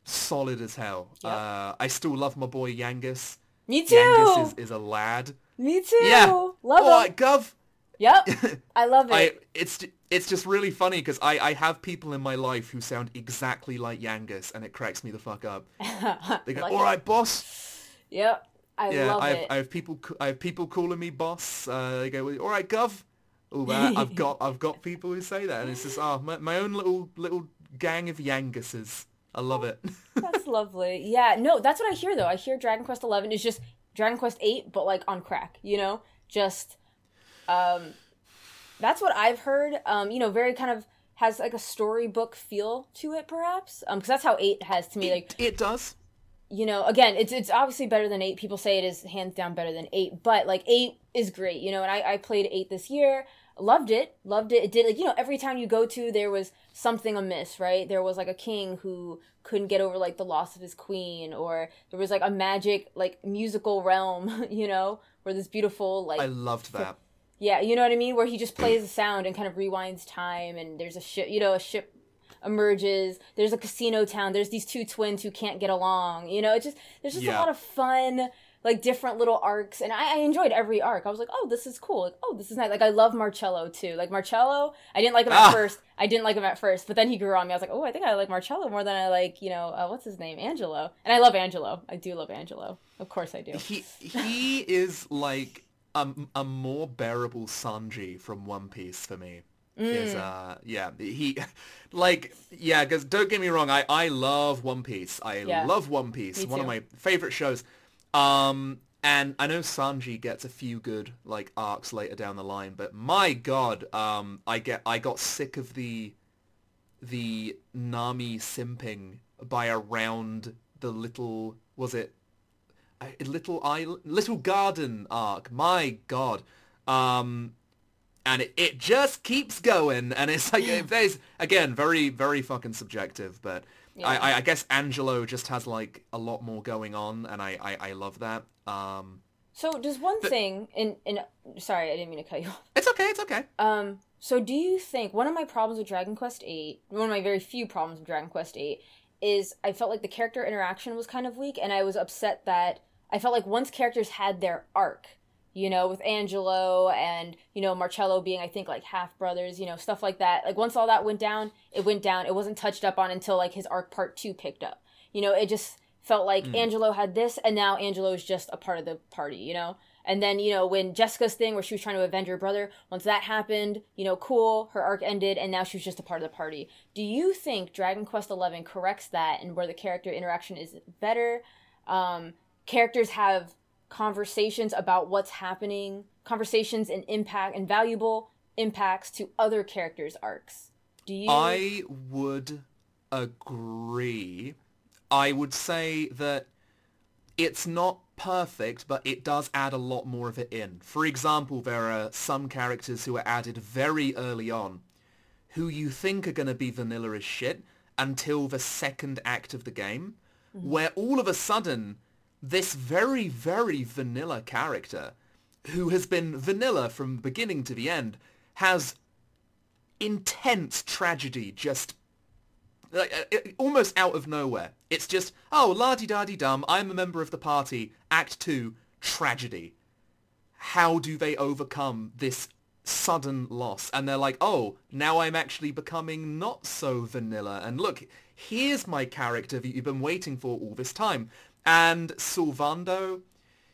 solid as hell. Yep. Uh, I still love my boy Yangus. Me too. Yangus is, is a lad. Me too. Yeah. Love right, them. Gov. Yep. I love it. I it's it's just really funny because I, I have people in my life who sound exactly like Yangus and it cracks me the fuck up. They go, Like "All it. boss." Yep. I Yeah, love I have, it. I have people I have people calling me boss. Uh, they go, "All right, Gov." Oh, man, I've got I've got people who say that, and it's just oh my, my own little little gang of Yanguses. I love it. That's lovely. Yeah, no, that's what I hear though. I hear Dragon Quest Eleven is just Dragon Quest Eight, but like on crack. You know, just um, that's what I've heard. Um, you know, very kind of has like a storybook feel to it, perhaps. Um, because that's how Eight has to me. Like, it does. you know, again, it's it's obviously better than Eight. People say it is hands down better than Eight, but like Eight is great. You know, and I I played Eight this year. Loved it, loved it. It did like you know every time you go to there was something amiss, right? There was like a king who couldn't get over like the loss of his queen, or there was like a magic like musical realm, you know, where this beautiful like I loved that. Yeah, you know what I mean, where he just plays a sound and kind of rewinds time, and there's a ship, you know, a ship emerges. There's a casino town. There's these two twins who can't get along. You know, it's just there's just Yeah. a lot of fun, like different little arcs, and I, I enjoyed every arc. I was like, oh, this is cool. Like, oh, this is nice. Like, I love Marcello too. Like Marcello, I didn't like him at Ah. first. I didn't like him at first, but then he grew on me. I was like, oh, I think I like Marcello more than I like, you know, uh, what's his name, Angelo. And I love Angelo. I do love Angelo. Of course, I do. He he is like a, a more bearable Sanji from One Piece for me. Is Mm. uh yeah he like yeah because don't get me wrong I I love One Piece I Yeah. love One Piece one of my favorite shows um and I know Sanji gets a few good like arcs later down the line but my god um I get I got sick of the the Nami simping by around the little was it little island, little garden arc. My God, um, and it, it just keeps going, and it's like if there's again very very fucking subjective, but Yeah. I, I I guess Angelo just has like a lot more going on, and I I, I love that. Um, So, does one thing, and and sorry, I didn't mean to cut you off. it's okay, it's okay. Um, so do you think one of my problems with Dragon Quest VIII, one of my very few problems with Dragon Quest VIII, is I felt like the character interaction was kind of weak, and I was upset that I felt like once characters had their arc, you know, with Angelo and you know Marcello being I think like half brothers, you know, stuff like that. Like once all that went down, it went down. It wasn't touched up on until like his arc part two picked up. You know, it just felt like Angelo had this, and now Angelo is just a part of the party. You know. And then, you know, when Jessica's thing where she was trying to avenge her brother, once that happened, you know, cool, her arc ended, and now she was just a part of the party. Do you think Dragon Quest XI corrects that and where the character interaction is better? Um, characters have conversations about what's happening, conversations and impact and valuable impacts to other characters' arcs. Do you? I would agree. I would say that it's not perfect, but it does add a lot more of it in. For example, there are some characters who are added very early on who you think are going to be vanilla as shit until the second act of the game, mm-hmm. where all of a sudden this very, very vanilla character who has been vanilla from beginning to the end has intense tragedy just like uh, uh, almost out of nowhere. It's just, oh, la-di-da-di-dum, I'm a member of the party, act two, tragedy. How do they overcome this sudden loss? And they're like, oh, now I'm actually becoming not so vanilla. And look, here's my character that you've been waiting for all this time. And Sylvando,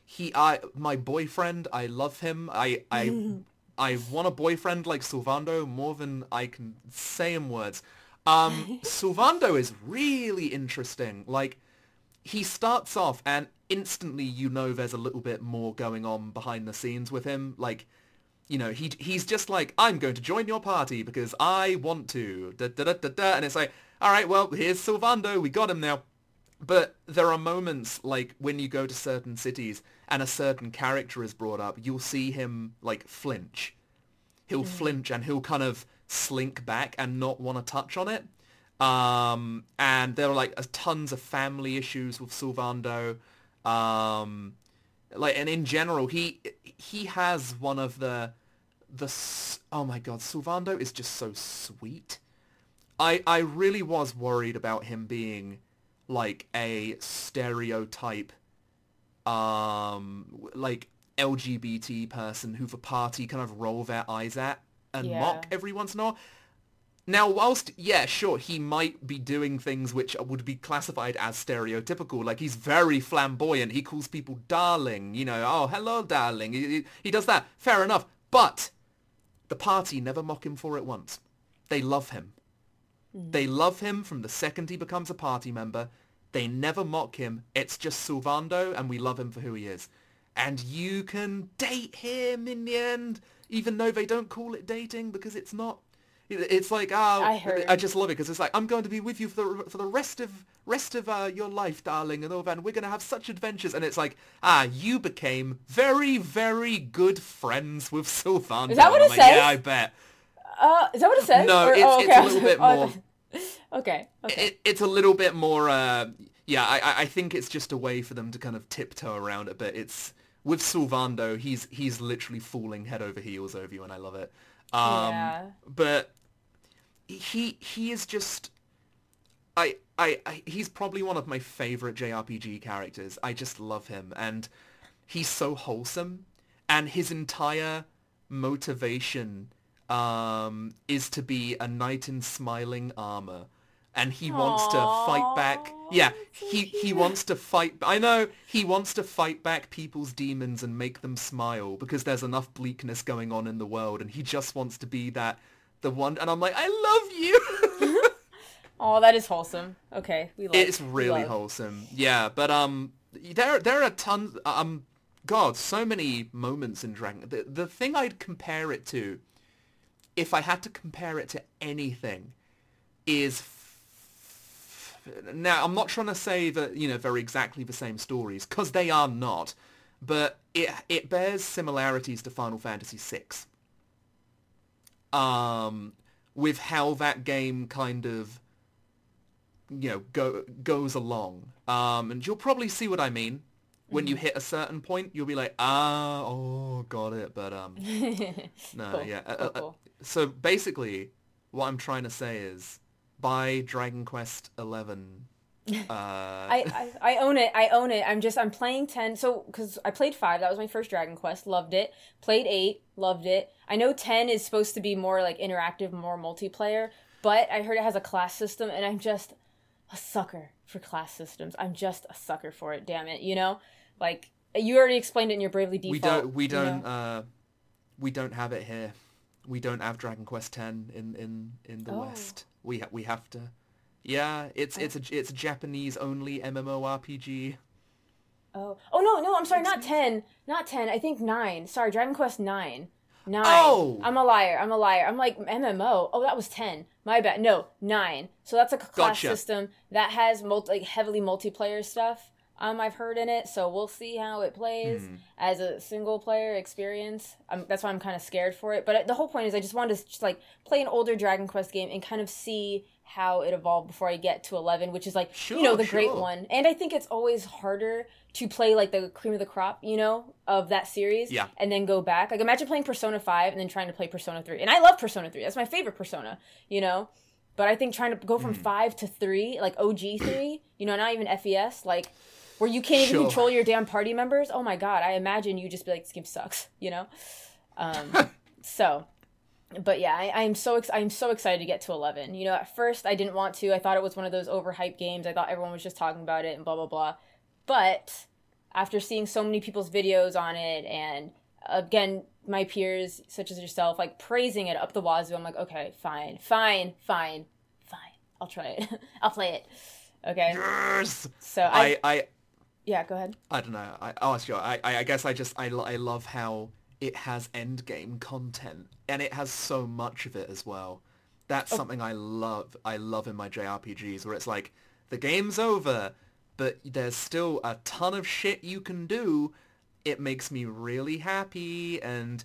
he, I, my boyfriend, I love him. I, I, I want a boyfriend like Sylvando more than I can say in words. Um, Sylvando is really interesting. Like, he starts off and instantly you know there's a little bit more going on behind the scenes with him. Like, you know, he he's just like, I'm going to join your party because I want to. Da, da, da, da, da. And it's like, all right, well, here's Sylvando. We got him now. But there are moments like when you go to certain cities and a certain character is brought up, you'll see him like flinch. He'll flinch and he'll kind of slink back and not want to touch on it. Um, and there are like tons of family issues with Sylvando. Um, like, and in general, he he has one of the the oh my god, Sylvando is just so sweet. I I really was worried about him being like a stereotype um like LGBT person who the party kind of roll their eyes at and Yeah. mock every once in a while. Now, whilst, yeah, sure, he might be doing things which would be classified as stereotypical, like he's very flamboyant, he calls people darling, you know, oh, hello, darling, he, he- he does that, fair enough, but the party never mock him for it once. They love him. They love him from the second he becomes a party member. They never mock him. It's just Sylvando, and we love him for who he is. And you can date him in the end, even though they don't call it dating because it's not. It's like oh, I heard. I just love it because it's like I'm going to be with you for the for the rest of rest of uh, your life, darling, and all that. And we're going to have such adventures. And it's like ah, you became very very good friends with Sylvando. Is that what it like, says? Yeah, I bet. Uh, is that what it says? No, Or- it's- oh, it's okay. a little bit Oh, more- okay. Okay. it, it's a little bit more uh yeah I, I- I think it's just a way for them to kind of tiptoe around it but it's with Sylvando he's he's literally falling head over heels over you and I love it um Yeah. but he he is just I, I I he's probably one of my favorite JRPG characters I just love him and he's so wholesome and his entire motivation um, is to be a knight in smiling armor and he wants to fight back yeah he he wants to fight i know he wants to fight back people's demons and make them smile because there's enough bleakness going on in the world and he just wants to be that the one and i'm like i love you Oh, that is wholesome. Okay, we love. it's really love. wholesome yeah but um there there are tons um god so many moments in dragon the, the thing i'd compare it to if i had to compare it to anything is now i'm not trying to say that you know they're exactly the same stories because they are not but it it bears similarities to final fantasy VI. um with how that game kind of you know go goes along um and you'll probably see what i mean when you hit a certain point you'll be like ah oh got it but um no Cool, yeah uh, cool, uh, uh, cool. so basically what i'm trying to say is buy dragon quest 11 uh I, I I own it. I own it. I'm just I'm playing ten. So because I played five, that was my first Dragon Quest. Loved it. Played eight, loved it. I know ten is supposed to be more like interactive, more multiplayer, but I heard it has a class system, and I'm just a sucker for class systems. I'm just a sucker for it. Damn it, you know, like you already explained it in your Bravely Default. we don't we don't know? uh we don't have it here we don't have dragon quest 10 in in in the Oh. west we ha- we have to yeah it's it's a it's a japanese only mmorpg Oh, oh no, no, I'm sorry, not ten, not ten. I think nine. Sorry, Dragon Quest nine. Nine. Oh! I'm a liar. I'm a liar. I'm like MMO. Oh, that was ten. My bad. No, nine. So that's a class Gotcha. system that has multi, like heavily multiplayer stuff. Um, I've heard in it, so we'll see how it plays Hmm. as a single player experience. Um, that's why I'm kind of scared for it. But the whole point is, I just wanted to just like play an older Dragon Quest game and kind of see how it evolved before I get to eleven, which is like you know Sure, the great one. And I think it's always harder to play like the cream of the crop, you know, of that series. Yeah. And then go back. Like imagine playing Persona 5 and then trying to play Persona 3. And I love Persona 3. That's my favorite Persona, you know? But I think trying to go from 5 to 3, like OG 3, you know, not even FES, like where you can't even Sure. control your damn party members. Oh my god, I imagine you just be like this game sucks, you know? Um so but yeah, I, I'm so ex- I'm so excited to get to 11. You know, at first I didn't want to. I thought it was one of those overhyped games. I thought everyone was just talking about it and blah blah blah. But after seeing so many people's videos on it and again my peers such as yourself like praising it up the wazoo, I'm like, okay, fine, fine, fine, fine. I'll try it. I'll play it. Okay. Yes. So I, I, I, yeah, go ahead. I don't know. I, oh, sure. I, I, I guess I just, I, I love how it has endgame content, and it has so much of it as well. That's Oh. something I love. I love in my JRPGs, where it's like the game's over, but there's still a ton of shit you can do. It makes me really happy, and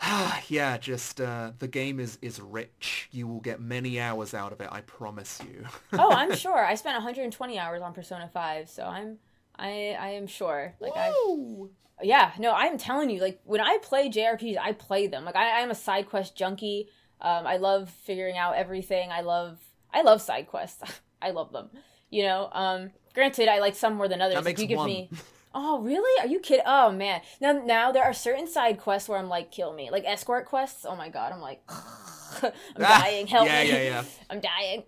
yeah, just uh, the game is is rich. You will get many hours out of it. I promise you. Oh, I'm sure. I spent 120 hours on Persona 5, so I'm I I am sure. Like I Woo! Yeah, no, I'm telling you, like when I play JRPGs, I play them. Like I, I'm a side quest junkie. Um, I love figuring out everything. I love I love side quests. I love them. You know. Um, granted, I like some more than others. That If makes you give one. me. Oh really? Are you kidding? Oh man. Now now there are certain side quests where I'm like, kill me. Like escort quests. Oh my god. I'm like, I'm dying. Help yeah, me. yeah, yeah. I'm dying.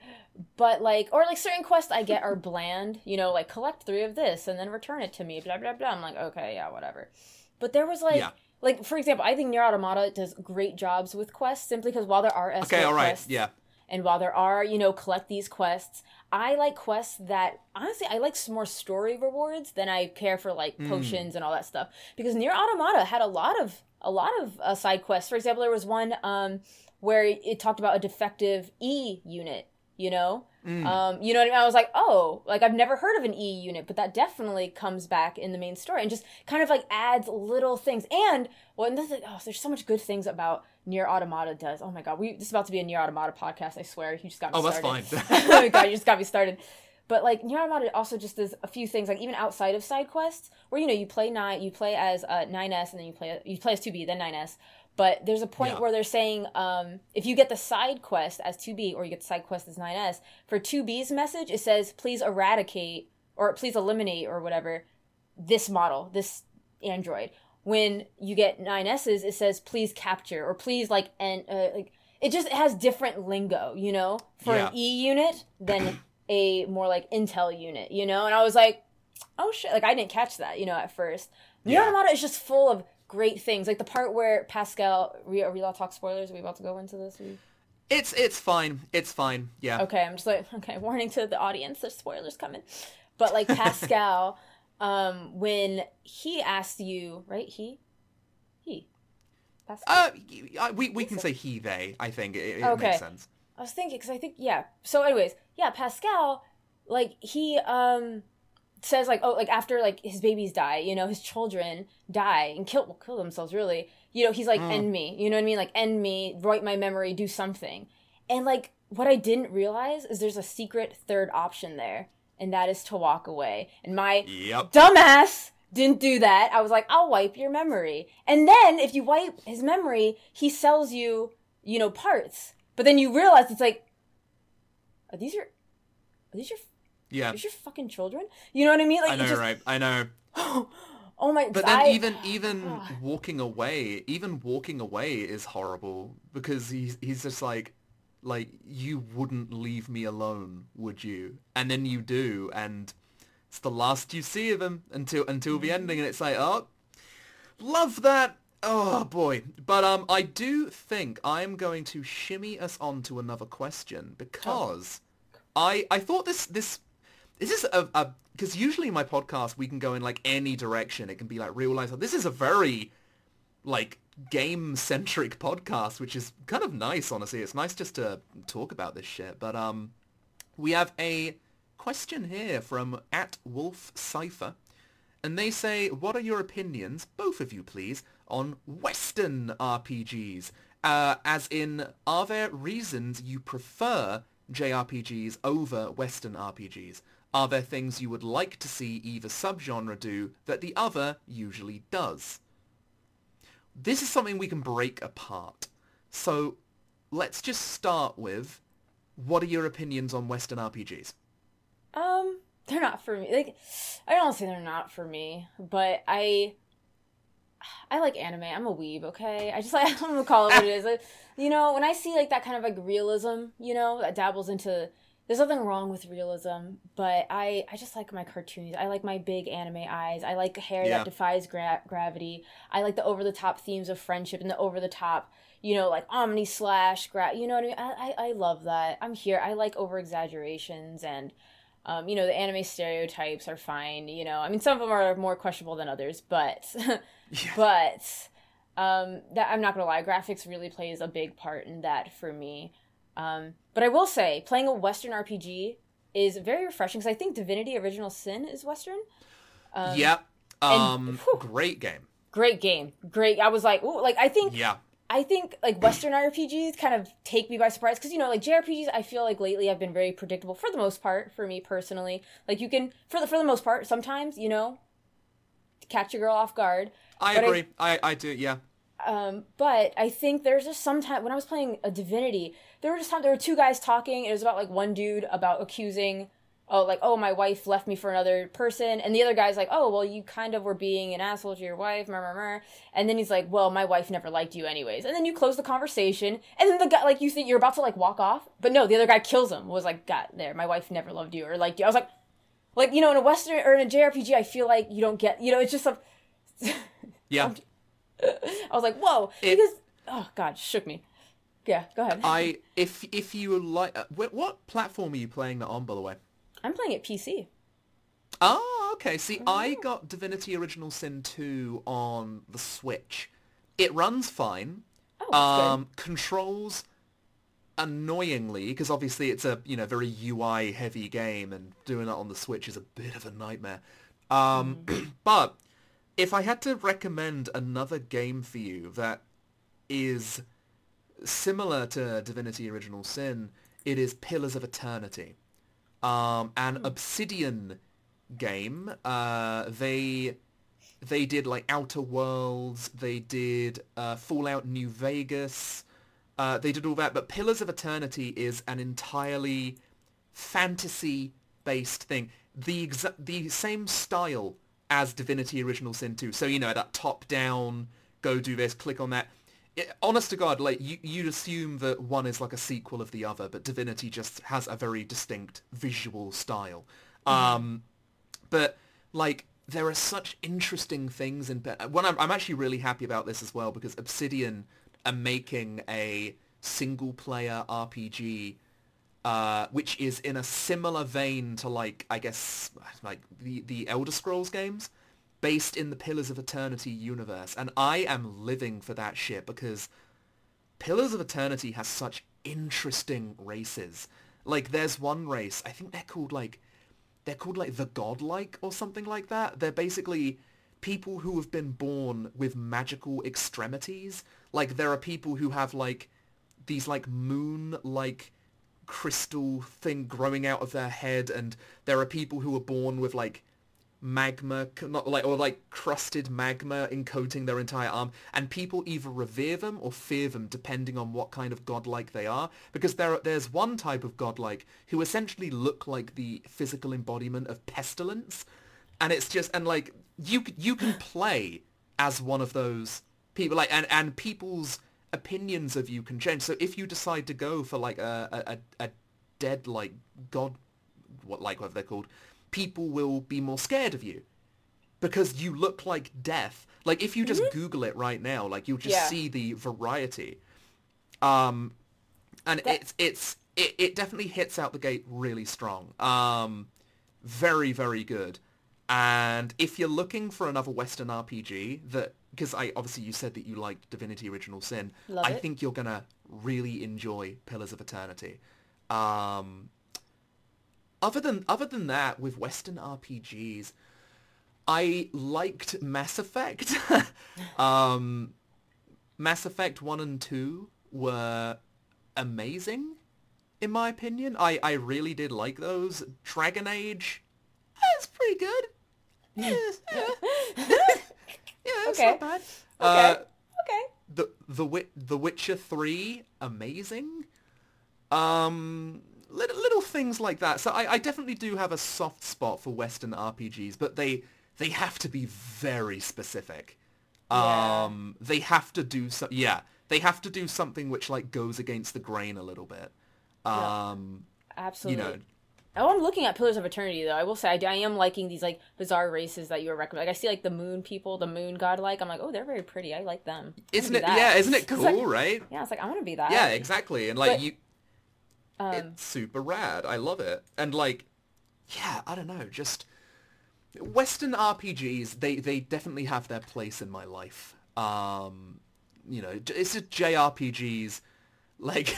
But like, or like certain quests I get are bland, you know, like collect three of this and then return it to me, blah blah blah. I'm like, okay, yeah, whatever. But there was like, Yeah. like for example, I think Nier Automata does great jobs with quests simply because while there are escort Okay, all right. quests, Yeah. and while there are, you know, collect these quests, I like quests that honestly I like more story rewards than I care for like Hmm. potions and all that stuff. Because Nier Automata had a lot of a lot of uh, side quests. For example, there was one um, where it talked about a defective E unit. You know, Mm. um, you know what I mean. I was like, oh, like I've never heard of an E unit, but that definitely comes back in the main story and just kind of like adds little things. And well, and is- oh, there's so much good things about Nier Automata does. Oh my god, we this is about to be a Nier Automata podcast. I swear, you just got me Oh, that's started. fine. oh my god, you just got me started. But like Nier Automata also just does a few things, like even outside of side quests, where you know you play nine, you play as uh, 9S, and then you play you play as 2B, then 9S. But there's a point Yeah. where they're saying um, if you get the side quest as 2B or you get the side quest as 9S, for 2B's message it says please eradicate or please eliminate or whatever this model, this android. When you get 9S's, it says please capture or please like and uh, like it just has different lingo, you know, for Yeah. an E unit than a more like Intel unit, you know. And I was like, oh shit, like I didn't catch that, you know, at first. Yeah. Automata is just full of great things, like the part where Pascal. We, are we allowed to talk spoilers? Are we about to go into this? We- It's it's fine. It's fine. Yeah. Okay, I'm just like, okay, warning to the audience, there's spoilers coming. But like Pascal, um, when he asked you, right? He, he, Pascal. Uh, we we can say he they. I think it, it Okay. makes sense. I was thinking because I think yeah. So, anyways, yeah, Pascal, like he um says like oh like after like his babies die, you know, his children die and kill well, kill themselves really. You know, he's like mm. end me. You know what I mean? Like end me, write my memory, do something. And like what I didn't realize is there's a secret third option there, and that is to walk away. And my Yep. dumbass didn't do that. I was like, I'll wipe your memory. And then if you wipe his memory, he sells you, you know, parts. But then you realize it's like, are these your, are these your, Yeah. these your fucking children? You know what I mean? Like, I know, just, right? I know. Oh my! God. But then I- even even walking away, even walking away is horrible because he's he's just like like you wouldn't leave me alone, would you? And then you do, and it's the last you see of him until until the ending, and it's like, oh, love that. Oh boy. But um, I do think I'm going to shimmy us on to another question because I I thought this this this is a, because usually in my podcast we can go in like any direction. It can be like real life. This is a very like game centric podcast, which is kind of nice. Honestly, it's nice just to talk about this shit. But um, we have a question here from at Wolf Cipher, and they say, "What are your opinions, both of you, please, on Western RPGs? Uh, as in, are there reasons you prefer JRPGs over Western RPGs? Are there things you would like to see either subgenre do that the other usually does?" This is something we can break apart. So let's just start with, what are your opinions on Western RPGs? Um, they're not for me. Like, I don't say they're not for me, but I, I like anime. I'm a weeb. Okay, I just like I'm gonna call it what it is. Like, you know, when I see like that kind of like realism, you know, that dabbles into there's nothing wrong with realism, but I I just like my cartoons. I like my big anime eyes. I like hair Yeah. that defies gra- gravity. I like the over the top themes of friendship and the over the top, you know, like omni slash gra. You know what I mean? I, I I love that. I'm here. I like over exaggerations and. Um, you know the anime stereotypes are fine. You know, I mean some of them are more questionable than others, but but um, that I'm not gonna lie, graphics really plays a big part in that for me. Um, but I will say, playing a Western RPG is very refreshing because I think Divinity: Original Sin is Western. Um, yep. Um, whew. great game. Great game, great. I was like, ooh, like I think Yeah. I think like Western RPGs kind of take me by surprise because you know like JRPGs I feel like lately have been very predictable for the most part for me personally. Like you can for the for the most part sometimes you know catch a girl off guard. I But agree. I, I do. Yeah. Um, but I think there's just some time when I was playing a Divinity, there were just time there were two guys talking. It was about like one dude about accusing, oh like oh my wife left me for another person, and the other guy's like oh well you kind of were being an asshole to your wife, mer mer mer. And then he's like well my wife never liked you anyways. And then you close the conversation, and then the guy like you think you're about to like walk off, but no the other guy kills him. Was like got there my wife never loved you or liked you. I was like like you know in a Western or in a JRPG I feel like you don't get you know it's just a Yeah. I was like, whoa, It- because oh god, shook me. Yeah, go ahead. I if if you like, uh, wh- what platform are you playing that on, by the way? I'm playing it PC. Oh, okay. See, I got Divinity Original Sin 2 on the Switch. It runs fine. Oh, Um, controls annoyingly because obviously it's a you know very UI heavy game and doing it on the Switch is a bit of a nightmare. Um, but if I had to recommend another game for you that is similar to Divinity Original Sin, it is Pillars of Eternity. Um, an Obsidian game. Uh, they they did like Outer Worlds. They did uh, Fallout New Vegas. Uh, they did all that, but Pillars of Eternity is an entirely fantasy-based thing. The exa- the same style as Divinity Original Sin 2. So you know that top-down, go do this, click on that. It, honest to God, like you, you'd assume that one is like a sequel of the other, but Divinity just has a very distinct visual style. Um, but like there are such interesting things in when I'm, I'm actually really happy about this as well because Obsidian are making a single player RPG uh, which is in a similar vein to like I guess like the the Elder Scrolls games based in the Pillars of Eternity universe and I am living for that shit because Pillars of Eternity has such interesting races. Like there's one race, I think they're called like they're called like the godlike or something like that. They're basically people who have been born with magical extremities. Like there are people who have like these like moon like crystal thing growing out of their head and there are people who are born with like magma not like or like crusted magma encoding their entire arm and people either revere them or fear them depending on what kind of godlike they are because there there's one type of godlike who essentially look like the physical embodiment of pestilence and it's just and like you you can play as one of those people like and and people's opinions of you can change. So if you decide to go for like a a, a- dead like god what like whatever they're called people will be more scared of you. Because you look like death. Like if you just google it right now like you'll just Yeah. see the variety. Um and That- it's it's it, it definitely hits out the gate really strong. Um very very good. And if you're looking for another western rpg that because i obviously you said that you liked divinity original sin Love i it. think you're gonna really enjoy pillars of eternity. Um other than other than that with western rpgs i liked mass effect um mass effect 1 and 2 were amazing in my opinion i i really did like those dragon age that's pretty good yeah, yeah. yeah it's Okay. not bad Okay. uh, Okay. the the the Witcher three amazing. Um, little little things like that. So I, I definitely do have a soft spot for Western RPGs, but they they have to be very specific. Yeah. Um, they have to do so. Yeah, they have to do something which like goes against the grain a little bit. Yeah. Um, Absolutely. You know, Oh, I'm looking at Pillars of Eternity though. I will say I, I am liking these like bizarre races that you were recommending. Like I see like the moon people, the moon godlike. I'm like, oh, they're very pretty. I like them. I isn't it? Yeah, isn't it cool, like- right? yeah, it's like I want to be that. Yeah, exactly. And like But- you, Um, it's super rad. I love it. And like, yeah, I don't know, just Western RPGs. They they definitely have their place in my life. Um, you know, it's just JRPGs. Like,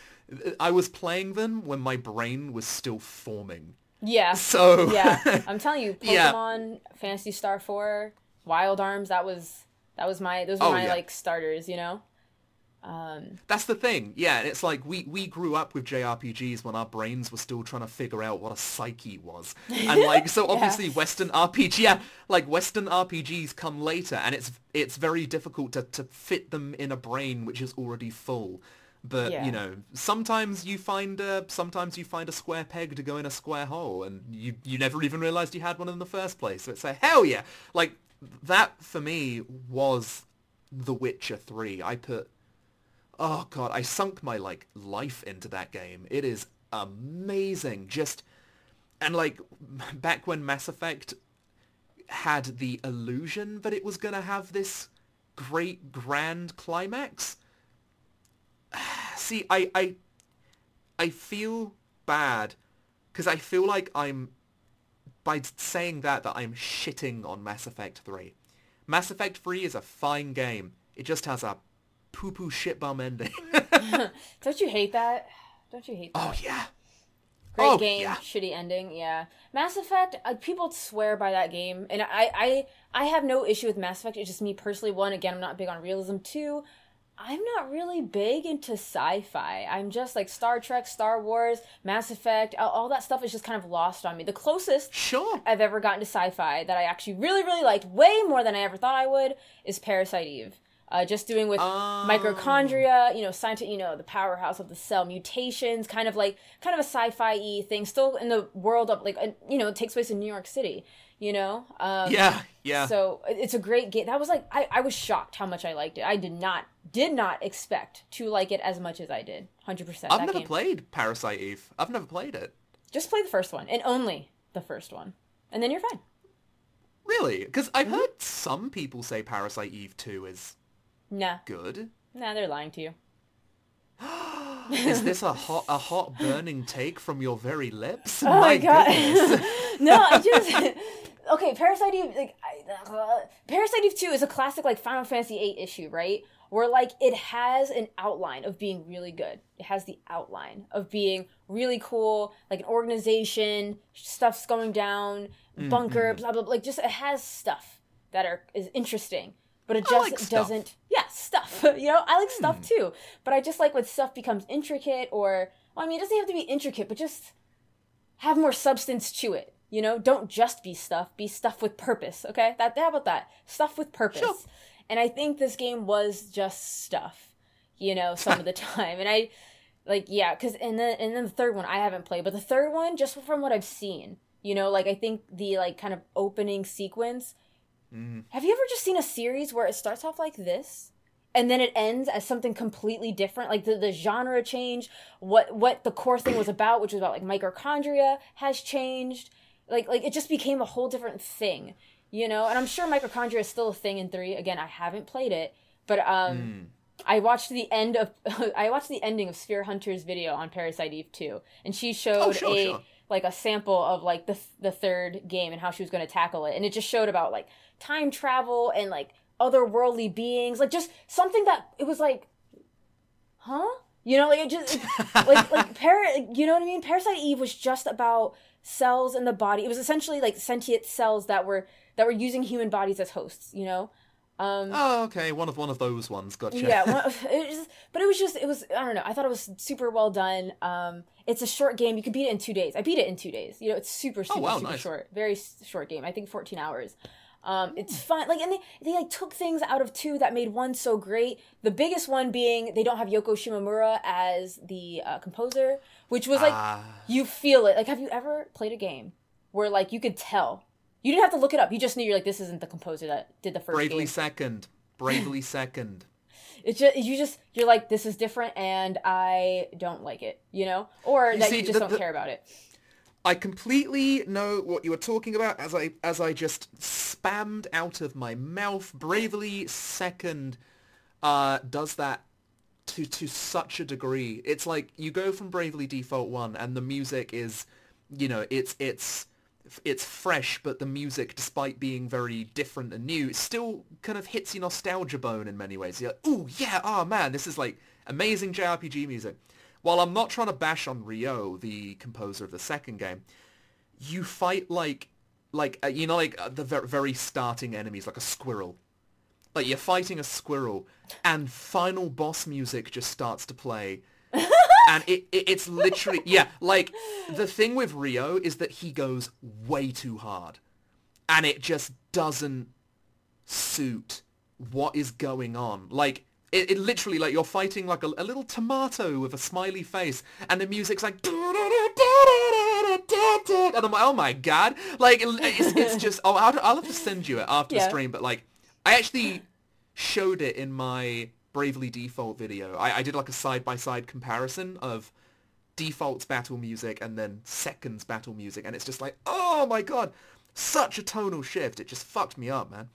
I was playing them when my brain was still forming. yeah, So yeah. I'm telling you, Yeah. Pokemon, Phantasy Star Four, Wild Arms. That was that was my those were Oh, my yeah. like starters. You know. Um, That's the thing. Yeah, and it's like we, we grew up with JRPGs when our brains were still trying to figure out what a psyche was. And like so obviously Western RPG yeah, like Western RPGs come later and it's it's very difficult to, to fit them in a brain which is already full. But Yeah. you know, sometimes you find a sometimes you find a square peg to go in a square hole and you you never even realized you had one in the first place. So it's like hell yeah. Like that for me was The Witcher 3. I put oh god, I sunk my like life into that game. It is amazing. Just and like back when Mass Effect had the illusion that it was going to have this great grand climax. See, I I I feel bad cuz I feel like I'm by saying that that I'm shitting on Mass Effect 3. Mass Effect 3 is a fine game. It just has a poo-poo shit bum ending. don't you hate that? Don't you hate that? oh yeah. Great Oh, game, yeah. shitty ending. Yeah, Mass Effect. Uh, people swear by that game, and I, I, I have no issue with Mass Effect. It's just me personally. One, again, I'm not big on realism. Two, I'm not really big into sci-fi. I'm just like Star Trek, Star Wars, Mass Effect. All, all that stuff is just kind of lost on me. The closest Sure. I've ever gotten to sci-fi that I actually really, really liked, way more than I ever thought I would, is Parasite Eve. Uh, just doing with Oh. mitochondria, you know, scientific, you know, the powerhouse of the cell, mutations, kind of like, kind of a sci-fi e thing, still in the world of like, you know, it takes place in New York City, you know. Um, Yeah, yeah. So it's a great game. That was like, I, I was shocked how much I liked it. I did not, did not expect to like it as much as I did. Hundred percent. I've never game. played Parasite Eve. I've never played it. Just play the first one and only the first one, and then you're fine. Really? Because Mm-hmm. I've heard some people say Parasite Eve 2 is Nah, good. nah, they're lying to you. Is this a hot, a hot burning take from your very lips? Oh my god. goodness. no, I just okay. Parasite Eve, like I, uh, Parasite Eve Two is a classic like Final Fantasy Eight issue, right? Where like it has an outline of being really good. It has the outline of being really cool, like an organization, stuff's going down, bunker, blah blah. blah. Like just it has stuff that are is interesting, but it I just like doesn't. Stuff. you know, I like Hmm. stuff too, but I just like when stuff becomes intricate, or well, I mean, it doesn't have to be intricate, but just have more substance to it. You know, don't just be stuff. Be stuff with purpose. Okay, that how about that? Stuff with purpose. Sure. And I think this game was just stuff. You know, some of the time, and I like yeah, because and then and then the third one I haven't played, but the third one just from what I've seen, you know, like I think the like kind of opening sequence. Mm. Have you ever just seen a series where it starts off like this? And then it ends as something completely different. Like the, the genre change what what the core thing was about which was about like mitochondria has changed. Like like it just became a whole different thing you know? And i'm sure mitochondria is still a thing in 3 again i haven't played it but um Mm. I watched the end of I watched the ending of Sphere Hunter's video on Parasite Eve 2 and she showed Oh, sure, a sure. like a sample of like the the third game and how she was going to tackle it. And it just showed about like time travel and like otherworldly beings like just something that it was like huh? You know like it just it- like like para you know what i mean? Parasite eve was just about cells in the body. It was essentially like sentient cells that were that were using human bodies as hosts you know? Um Oh, okay. One of one of those ones. Gotcha. yeah one, it was, but it was just it was i don't know. I thought it was super well done. Um it's a short game. You can beat it in two days. I beat it in two days. You know it's super super Oh, wow, super nice. short. Very short game. I think 14 hours um it's fun like and they they like took things out of two that made one so great the biggest one being they don't have yoko shimomura as the uh, composer which was like Ah. you feel it like have you ever played a game where like you could tell you didn't have to look it up you just knew you're like this isn't the composer that did the first Bravely game second. Bravely second. it's just you just you're like this is different and I don't like it, you know, or You that see, you just the- don't the- care about it. I completely know what you were talking about as I as I just spammed out of my mouth. Bravely Second uh, does that to to such a degree. It's like you go from Bravely Default One, and the music is, you know, it's it's it's fresh, but the music, despite being very different and new, still kind of hits your nostalgia bone in many ways. You're like, ooh, yeah, oh man, this is like amazing JRPG music. While I'm not trying to bash on Ryo, the composer of the second game, you fight like, like uh, you know, like uh, the ver- very starting enemies, like a squirrel. Like you're fighting a squirrel, and final boss music just starts to play, and it, it it's literally yeah. Like the thing with Ryo is that he goes way too hard, and it just doesn't suit what is going on. Like it, it literally like you're fighting like a, a little tomato with a smiley face, and the music's like. And I'm like, oh my god! Like it's, it's just. Oh, I'll, I'll have to send you it after the stream. But like, I actually showed it in my Bravely Default video. I, I did like a side by side comparison of default's battle music and then second's battle music, and it's just like, oh my god, such a tonal shift. It just fucked me up, man.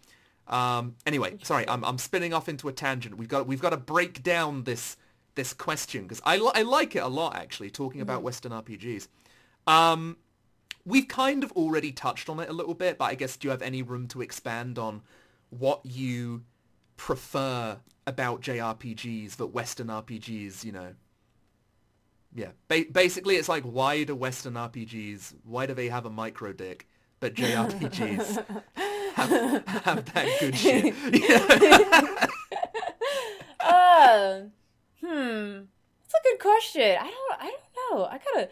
Um, anyway, sorry, I'm, I'm spinning off into a tangent. We've got we've got to break down this this question because I, li- I like it a lot actually. Talking about Western RPGs, um, we've kind of already touched on it a little bit, but I guess do you have any room to expand on what you prefer about JRPGs that Western RPGs, you know? Yeah, ba- basically it's like why do Western RPGs, why do they have a micro dick, but JRPGs have, have that good shit? Uh, hmm. That's a good question. I don't. I don't know. I gotta.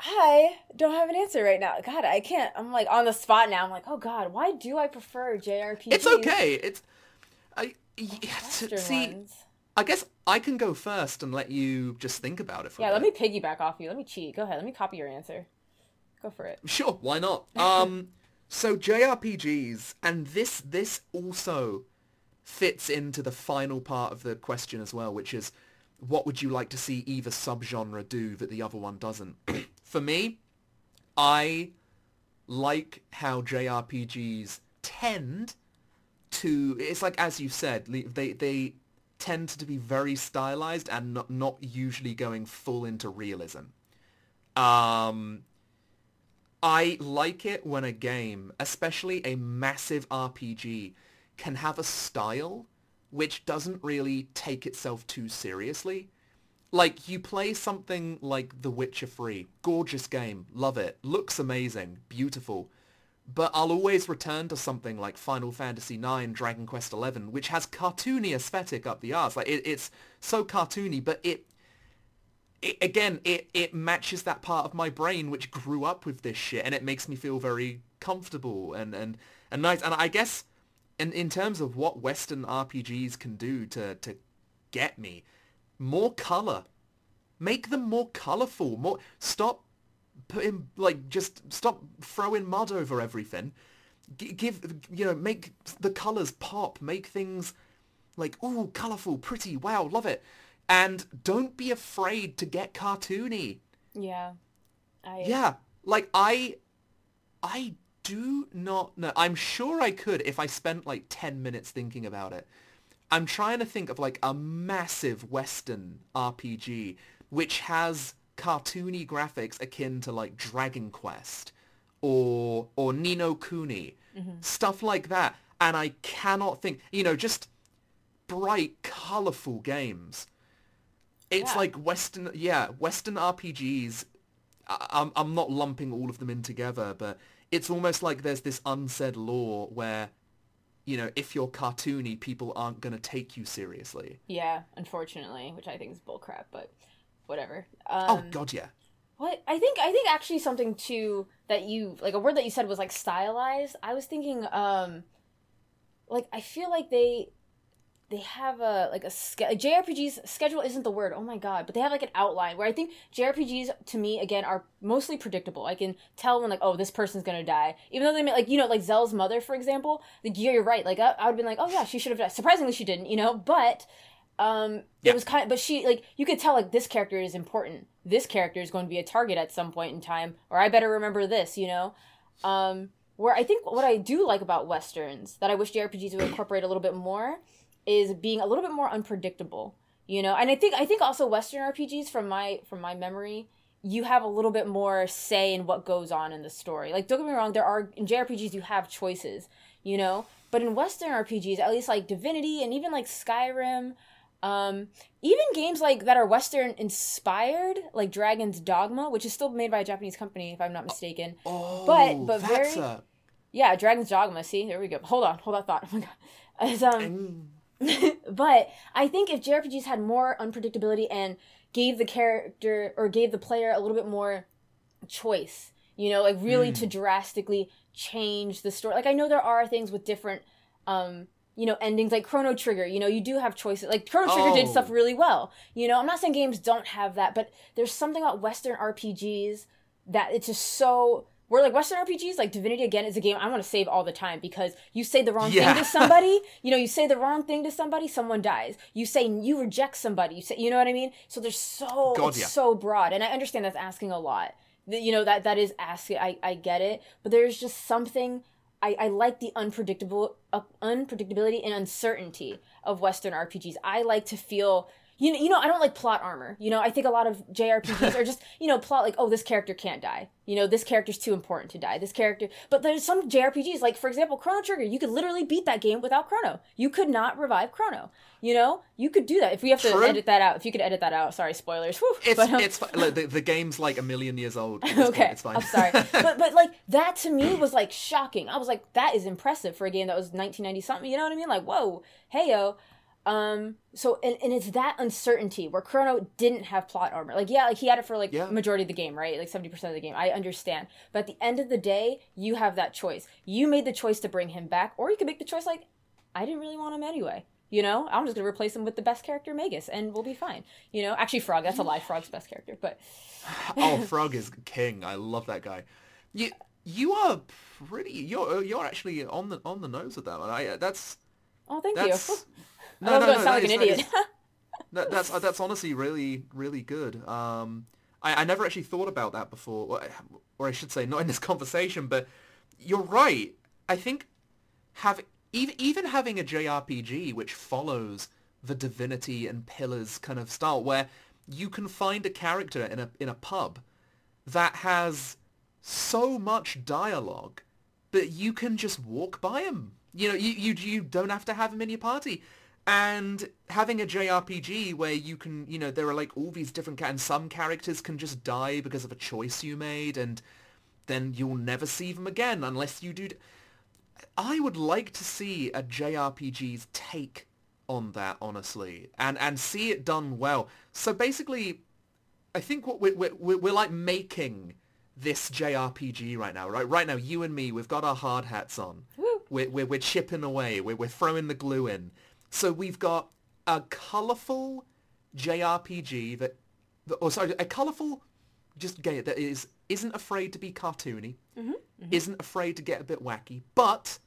I don't have an answer right now. God, I can't. I'm like on the spot now. I'm like, oh God, why do I prefer JRPGs? It's okay. It's I yeah, see. ones? I guess I can go first and let you just think about it for Yeah, let me piggyback off you. Let me cheat. Go ahead. Let me copy your answer. Go for it. Sure, why not? Um, so JRPGs, and this this also fits into the final part of the question as well, which is what would you like to see either subgenre do that the other one doesn't? For me, I like how JRPGs tend to it's like as you said they they tend to be very stylized and not not usually going full into realism um I like it when a game, especially a massive RPG, can have a style which doesn't really take itself too seriously. Like, you play something like The Witcher 3. Gorgeous game. Love it. Looks amazing. Beautiful. But I'll always return to something like Final Fantasy IX, Dragon Quest XI, which has cartoony aesthetic up the arse. Like, it, it's so cartoony, but it it, again, it, it matches that part of my brain which grew up with this shit, and it makes me feel very comfortable and, and, and nice. And I guess, in, in terms of what Western RPGs can do to, to get me, more color. Make them more colorful. More stop putting like just stop throwing mud over everything. G- give you know make the colors pop. Make things like ooh colorful, pretty. Wow, love it. And don't be afraid to get cartoony. Yeah. I, uh, Yeah, like I, I do not know. I'm sure I could if I spent like 10 minutes thinking about it. I'm trying to think of like a massive Western RPG which has cartoony graphics akin to like Dragon Quest or or Ni no Kuni, mm-hmm. stuff like that. And I cannot think, you know, just bright, colorful games. It's Yeah. like Western, yeah, Western RPGs. I- I'm I'm not lumping all of them in together, but it's almost like there's this unsaid law where, you know, if you're cartoony, people aren't gonna take you seriously. Yeah, unfortunately, which I think is bullcrap, but whatever. Um, oh God, yeah. What I think I think actually something too that you like a word that you said was like stylized. I was thinking um like I feel like they they have a like a ske- JRPGs schedule isn't the word. Oh my god, but they have like an outline where I think JRPGs to me again are mostly predictable. I can tell when like oh this person's gonna die, even though they may like you know like Zell's mother for example. Like yeah, you're right. Like I, I would have been like oh yeah she should have died. Surprisingly she didn't, you know. But um Yeah. it was kind of but she like you could tell like this character is important. This character is going to be a target at some point in time, or I better remember this, you know. Um, where I think what I do like about westerns that I wish JRPGs would incorporate a little bit more is being a little bit more unpredictable. You know, and I think I think also Western RPGs from my from my memory, you have a little bit more say in what goes on in the story. Like don't get me wrong, there are in JRPGs you have choices, you know, but in Western RPGs, at least like Divinity and even like Skyrim, um, even games like that are Western inspired, like Dragon's Dogma, which is still made by a Japanese company if I'm not mistaken. Oh, But- but that's very- a... Yeah, Dragon's Dogma. See, there we go. Hold on, hold that thought. Oh my god. Um. but I think if JRPGs had more unpredictability and gave the character or gave the player a little bit more choice, you know, like really to drastically change the story. Like I know there are things with different um you know endings like Chrono Trigger, you know, you do have choices. Like Chrono Trigger did Oh. stuff really well. You know, I'm not saying games don't have that, but there's something about western RPGs that it's just so we're like Western RPGs, like Divinity again is a game I want to save all the time because you say the wrong Yeah. thing to somebody, you know, you say the wrong thing to somebody, someone dies. You say you reject somebody, you say, you know what I mean? So there's so God, it's yeah. so broad, and I understand that's asking a lot. You know that that is asking. I I get it, but there's just something. I, I like the unpredictable uh, unpredictability and uncertainty of Western RPGs. I like to feel you know, you know, I don't like plot armor. You know, I think a lot of JRPGs are just, you know, plot like, oh, this character can't die. You know, this character's too important to die. This character, but there's some JRPGs, like for example, Chrono Trigger. You could literally beat that game without Chrono. You could not revive Chrono. You know, you could do that if we have to True. edit that out. If you could edit that out, sorry, spoilers. Whew. It's But, um, it's look, the, the game's like a million years old. this point, okay. it's fine. I'm sorry, but but like that to me was like shocking. I was like, that is impressive for a game that was 1990 something. You know what I mean? Like, whoa, hey yo. Um. So and, and it's that uncertainty where Chrono didn't have plot armor. Like yeah, like he had it for like Yeah. majority of the game, right? Like 70 percent of the game. I understand, but at the end of the day, you have that choice. You made the choice to bring him back, or you could make the choice like, I didn't really want him anyway. You know, I'm just gonna replace him with the best character, Magus, and we'll be fine. You know, actually, Frog. That's a lie. Frog's best character, but oh, Frog is king. I love that guy. You you are pretty. You're you're actually on the on the nose with that one. I that's oh, thank that's. you. No, I was no, gonna no, sound that like an idiot. that, that's uh, that's honestly really really good. Um, I, I never actually thought about that before, or, or I should say, not in this conversation. But you're right. I think have even even having a JRPG which follows the Divinity and Pillars kind of style, where you can find a character in a in a pub that has so much dialogue but you can just walk by him. You know, you, you you don't have to have him in your party. And having a JRPG where you can, you know, there are like all these different, and some characters can just die because of a choice you made, and then you'll never see them again unless you do. d- I would like to see a JRPG's take on that, honestly, and and see it done well. So basically, I think what we're, we're, we're, like making this JRPG right now, right? Right now, you and me, we've got our hard hats on. Woo. We're, we're, we're chipping away. We're, we're throwing the glue in. So we've got a colourful JRPG that, that or sorry, a colourful just game that is isn't afraid to be cartoony, isn't afraid to get a bit wacky, but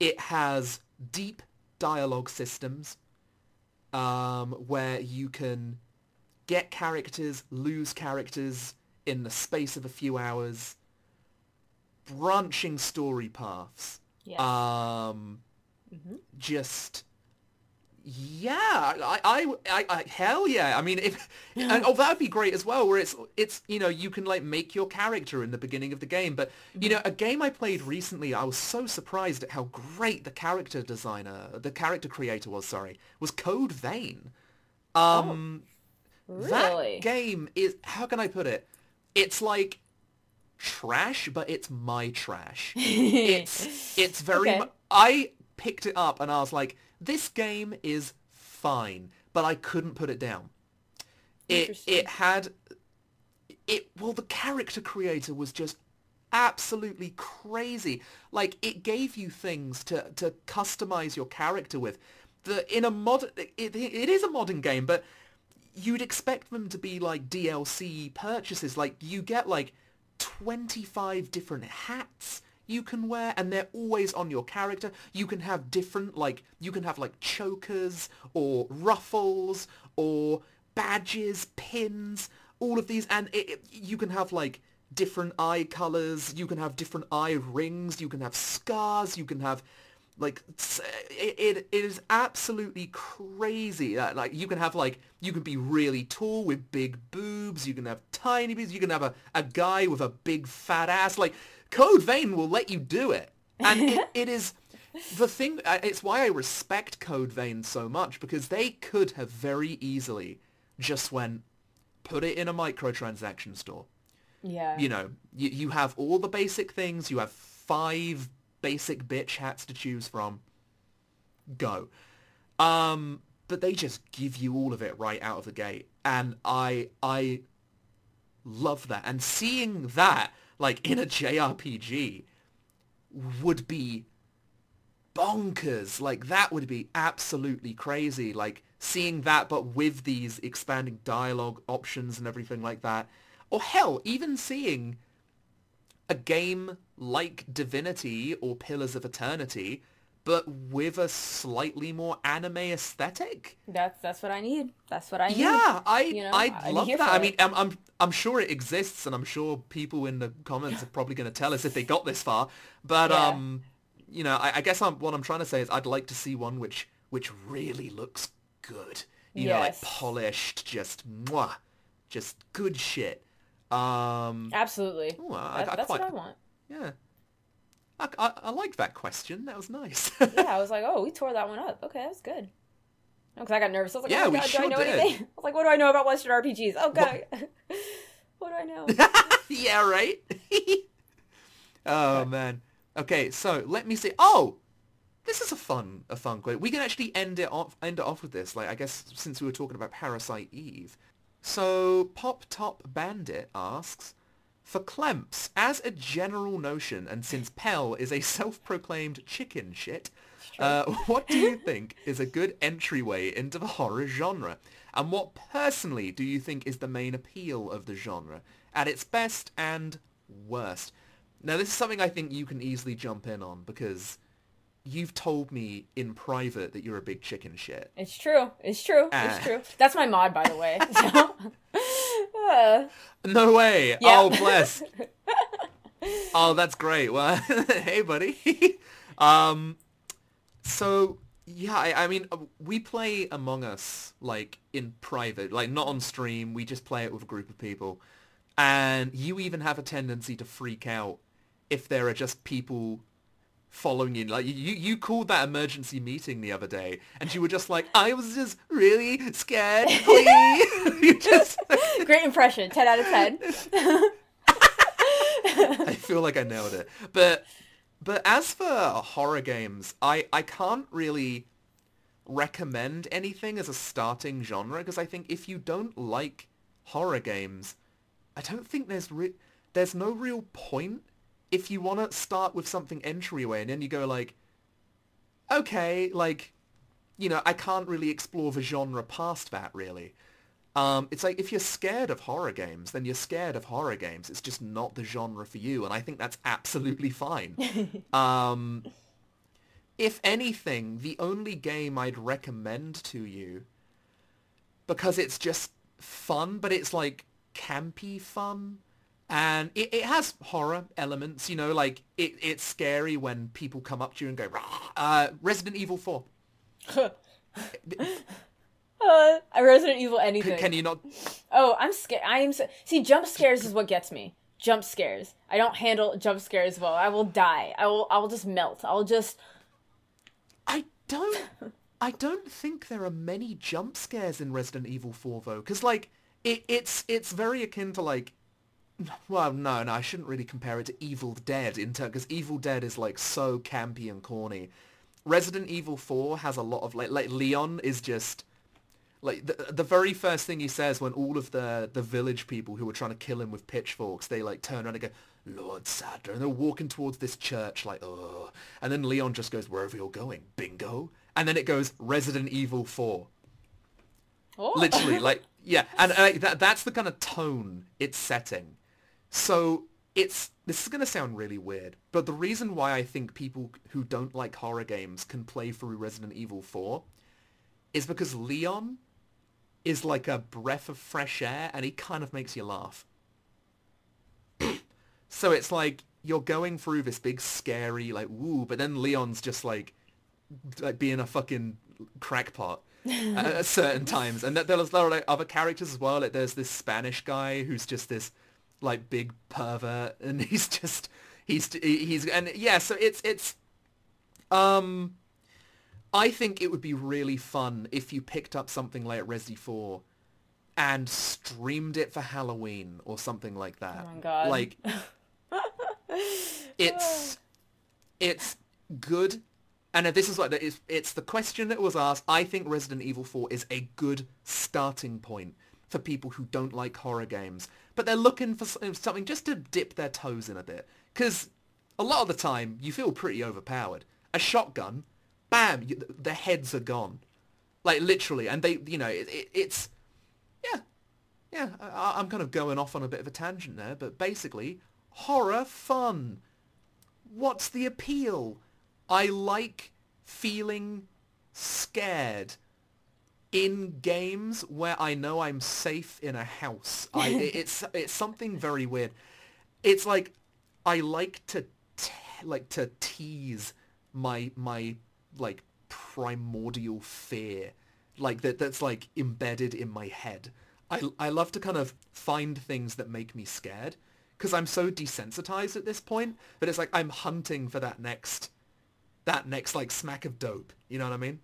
it has deep dialogue systems um, where you can get characters, lose characters in the space of a few hours, branching story paths. Yes. Um, Mhm. just yeah, I, I, I, I, hell yeah. I mean, if and, oh, that would be great as well. Where it's, it's, you know, you can like make your character in the beginning of the game. But you know, a game I played recently, I was so surprised at how great the character designer, the character creator was. Sorry, was Code Vein. Um, really? that game is how can I put it? It's like trash, but it's my trash. it's it's very. Okay. mu- I picked it up and I was like, this game is fine, but I couldn't put it down. It it had it well the character creator was just absolutely crazy like it gave you things to to customize your character with The in a mod it, it is a modern game, but you'd expect them to be like DLC purchases. Like you get like 25 different hats you can wear and they're always on your character. You can have different like you can have like chokers or ruffles or badges, pins, all of these and it, it, you can have like different eye colors, you can have different eye rings, you can have scars, you can have like it, it, is absolutely crazy that like you can have like you can be really tall with big boobs. You can have tiny boobs. You can have a, a guy with a big fat ass. Like code vein will let you do it. And it, it is the thing uh, it's why i respect code vein so much because they could have very easily just went put it in a microtransaction store. Yeah. you know you, you have all the basic things you have five basic bitch hats to choose from. Go. Um but they just give you all of it right out of the gate. And i i love that. And seeing that like in a jrpg would be bonkers. Like that would be absolutely crazy. Like seeing that but with these expanding dialogue options and everything like that. Or hell even seeing a game like Divinity or Pillars of Eternity, but with a slightly more anime aesthetic. That's that's what I need. That's what I need. Yeah, I you know, I'd I'm love that. I mean, I'm, I'm I'm sure it exists, and I'm sure people in the comments are probably going to tell us if they got this far. But Yeah. um, you know, I, I guess I'm, what I'm trying to say is I'd like to see one which which really looks good. You know, like polished, just mwah, just good shit. Um, Absolutely. Ooh, I- That- I that's quite- what I want. yeah. I, I, I like that question. That was nice. Yeah, I was like, oh, we tore that one up. Okay, that was good. Oh, because I got nervous. I was like, Yeah, oh god, do I know did. anything? I was like, what do I know about Western RPGs? Oh god, what do I know? yeah, right? oh, man. Okay, so let me see. Oh! This is a fun, a fun question. We can actually end it off, end it off with this. Like, I guess since we were talking about Parasite Eve. So, Pop Top Bandit asks, for Clemps, as a general notion, and since Pell is a self-proclaimed chicken shit, uh, what do you think is a good entryway into the horror genre? And what personally do you think is the main appeal of the genre, at its best and worst? Now, this is something I think you can easily jump in on because you've told me in private that you're a big chicken shit. It's true. It's true. Ah. It's true. That's my mod, by the way. Uh, No way. Yeah. Oh, bless. oh, that's great. Well, hey, buddy. um, so yeah, I, I mean, uh, we play Among Us like in private, like not on stream. We just play it with a group of people, and you even have a tendency to freak out if there are just people following you. Like you, you called that emergency meeting the other day, and you were just like, I was just really scared. You just. great impression. Ten out of ten. I feel like I nailed it. But but as for horror games, I I can't really recommend anything as a starting genre because I think if you don't like horror games, I don't think there's re- there's no real point if you want to start with something entryway and then you go like okay, like you know, I can't really explore the genre past that really. Um, it's like if you're scared of horror games, then you're scared of horror games. It's just not the genre for you, and I think that's absolutely fine. um, if anything, the only game I'd recommend to you, because it's just fun, but it's like campy fun, and it, it has horror elements. You know, like it, it's scary when people come up to you and go, "Rah!" uh, Resident Evil 4. Uh, Resident Evil anything. Can you not? Oh, I'm scared. I am. So- See, jump scares is what gets me. Jump scares. I don't handle jump scares well. I will die. I will. I will just melt. I'll just. I don't. I don't think there are many jump scares in Resident Evil 4 though, because like it, it's it's very akin to like. Well, no, no, I shouldn't really compare it to Evil Dead in turn, because Evil Dead is like so campy and corny. Resident Evil 4 has a lot of like like Leon is just like the, the very first thing he says when all of the the village people who were trying to kill him with pitchforks they like turn around and go lord saddler and they're walking towards this church like oh and then leon just goes wherever you're going bingo and then it goes Resident Evil 4. Oh. Literally, like yeah, and uh, that that's the kind of tone it's setting. So it's this is going to sound really weird, but the reason why I think people who don't like horror games can play through Resident Evil 4 is because Leon is like a breath of fresh air and he kind of makes you laugh. so it's like you're going through this big scary like woo, but then Leon's just like like being a fucking crackpot at, certain times. And there, there are like other characters as well. Like there's this Spanish guy who's just this like big pervert, and he's just he's he's and yeah. So it's it's um. I think it would be really fun if you picked up something like Resi 4 and streamed it for Halloween or something like that. Oh my God. Like it's it's good and this is like it's, it's the question that was asked i think resident evil 4 is a good starting point for people who don't like horror games but they're looking for something just to dip their toes in a bit. Because a lot of the time you feel pretty overpowered. A shotgun bam you, the heads are gone. Like literally and they you know it, it, it's yeah yeah I, i'm kind of going off on a bit of a tangent there but basically horror fun. What's the appeal? I like feeling scared in games where I know I'm safe in a house. I, it's it's something very weird. It's like I like to te- like to tease my my like primordial fear like that that's like embedded in my head. I I love to kind of find things that make me scared because I'm so desensitized at this point that it's like I'm hunting for that next that next like smack of dope. You know what I mean?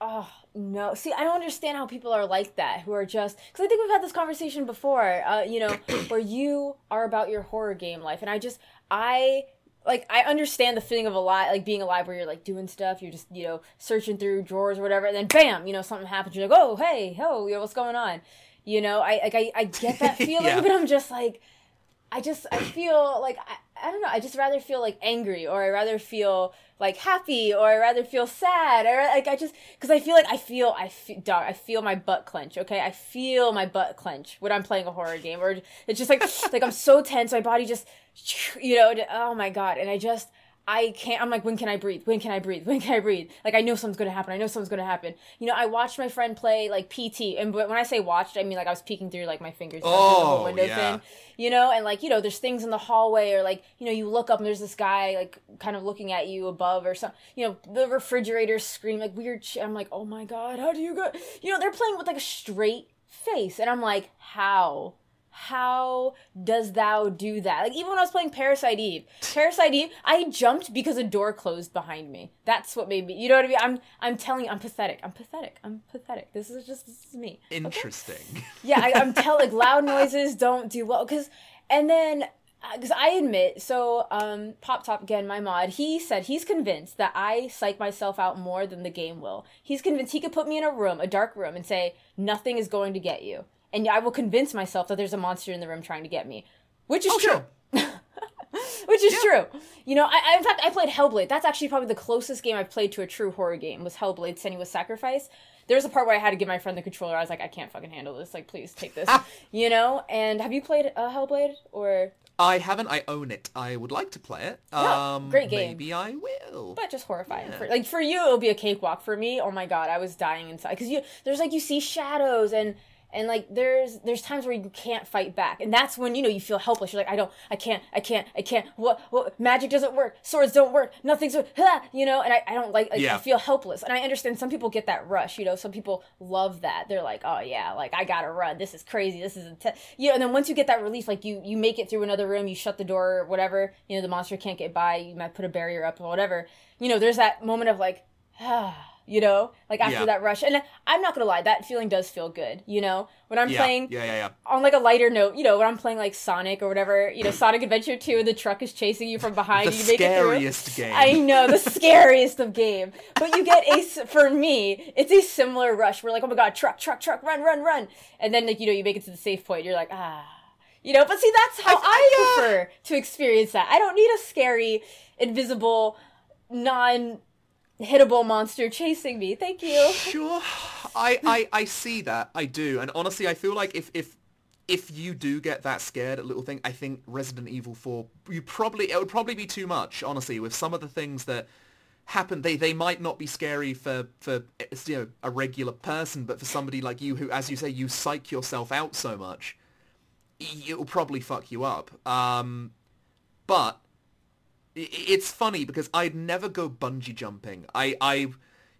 Oh no! See, I don't understand how people are like that. Who are just because I think we've had this conversation before. Uh, you know, where you are about your horror game life, and I just I like I understand the feeling of a lot, like being alive, where you're like doing stuff, you're just you know searching through drawers or whatever, and then bam, you know something happens. You're like, oh hey, oh, yo, what's going on? You know, I like I, I get that feeling, yeah. but I'm just like, I just I feel like I, I don't know. I just rather feel like angry, or I rather feel like happy or I rather feel sad or like I just because I feel like I feel I feel I feel my butt clench okay I feel my butt clench when I'm playing a horror game or it's just like like I'm so tense my body just you know oh my god and I just I can't. I'm like, when can I breathe? When can I breathe? When can I breathe? Like, I know something's gonna happen. I know something's gonna happen. You know, I watched my friend play like PT, and when I say watched, I mean like I was peeking through like my fingers oh, the window yeah. thing. You know, and like you know, there's things in the hallway, or like you know, you look up and there's this guy like kind of looking at you above, or something. You know, the refrigerator scream like weird shit. I'm like, oh my god, how do you go? You know, they're playing with like a straight face, and I'm like, how? How does thou do that? Like even when I was playing Parasite Eve, Parasite Eve, I jumped because a door closed behind me. That's what made me. You know what I mean? I'm I'm telling you, I'm pathetic. I'm pathetic. I'm pathetic. This is just this is me. Interesting. Okay? Yeah, I, I'm telling like loud noises don't do well because, and then because uh, I admit, so um, Pop Top again, my mod, he said he's convinced that I psych myself out more than the game will. He's convinced he could put me in a room, a dark room, and say nothing is going to get you and I will convince myself that there's a monster in the room trying to get me, which is oh, true. Sure. which is yeah. true. You know, I, I, in fact I played Hellblade. That's actually probably the closest game I've played to a true horror game was Hellblade: Senua's Sacrifice. There was a part where I had to give my friend the controller. I was like, I can't fucking handle this. Like, please take this. you know. And have you played uh, Hellblade or? I haven't. I own it. I would like to play it. Yeah, um, great game. Maybe I will. But just horrifying. Yeah. For, like for you, it'll be a cakewalk. For me, oh my god, I was dying inside because you there's like you see shadows and and like there's there's times where you can't fight back. And that's when you know you feel helpless. You're like i don't i can't i can't i can't. What what magic doesn't work. Swords don't work. Nothing's ah, you know? And i, I don't like, like yeah. i feel helpless. And i understand some people get that rush you know? Some people love that. They're like oh yeah like i gotta run. This is crazy. This is intense you know and then once you get that relief like you you make it through another room you shut the door or whatever you know the monster can't get by you might put a barrier up or whatever. You know there's that moment of like ah you know like after yeah. that rush. And i'm not gonna lie that feeling does feel good you know? When i'm yeah. playing yeah, yeah yeah. on like a lighter note you know when i'm playing like sonic or whatever you know sonic adventure 2 the truck is chasing you from behind the you make scariest it through. game. I know the scariest of game. But you get a for me it's a similar rush. We're like oh my god truck truck truck run run run. And then like you know you make it to the safe point you're like ah. You know but see that's how i, I prefer to experience that. I don't need a scary invisible non hittable monster chasing me. Thank you. Sure, I, I I see that. I do, and honestly, I feel like if if if you do get that scared at little thing, I think Resident Evil 4, you probably it would probably be too much. Honestly, with some of the things that happen, they they might not be scary for for you know a regular person, but for somebody like you who, as you say, you psych yourself out so much, it will probably fuck you up. Um, but it's funny because I'd never go bungee jumping. I, I,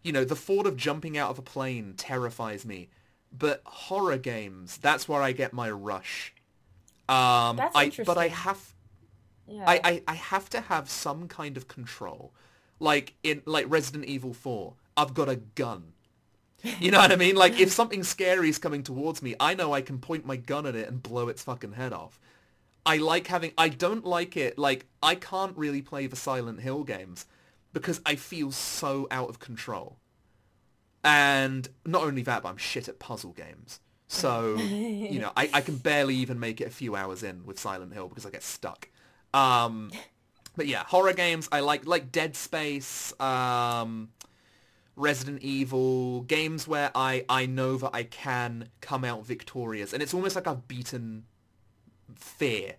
you know, the thought of jumping out of a plane terrifies me. But horror games, that's where I get my rush. Um, That's I, interesting. but I have, Yeah. I, I, I have to have some kind of control. Like in like Resident Evil 4, I've got a gun. You know what I mean? Like if something scary is coming towards me, I know I can point my gun at it and blow its fucking head off. I like having I don't like it like I can't really play the Silent Hill games because I feel so out of control. And not only that, but I'm shit at puzzle games. So, you know, I, I can barely even make it a few hours in with Silent Hill because I get stuck. Um, but yeah, horror games I like like Dead Space, um, Resident Evil, games where I, I know that I can come out victorious. And it's almost like I've beaten fear.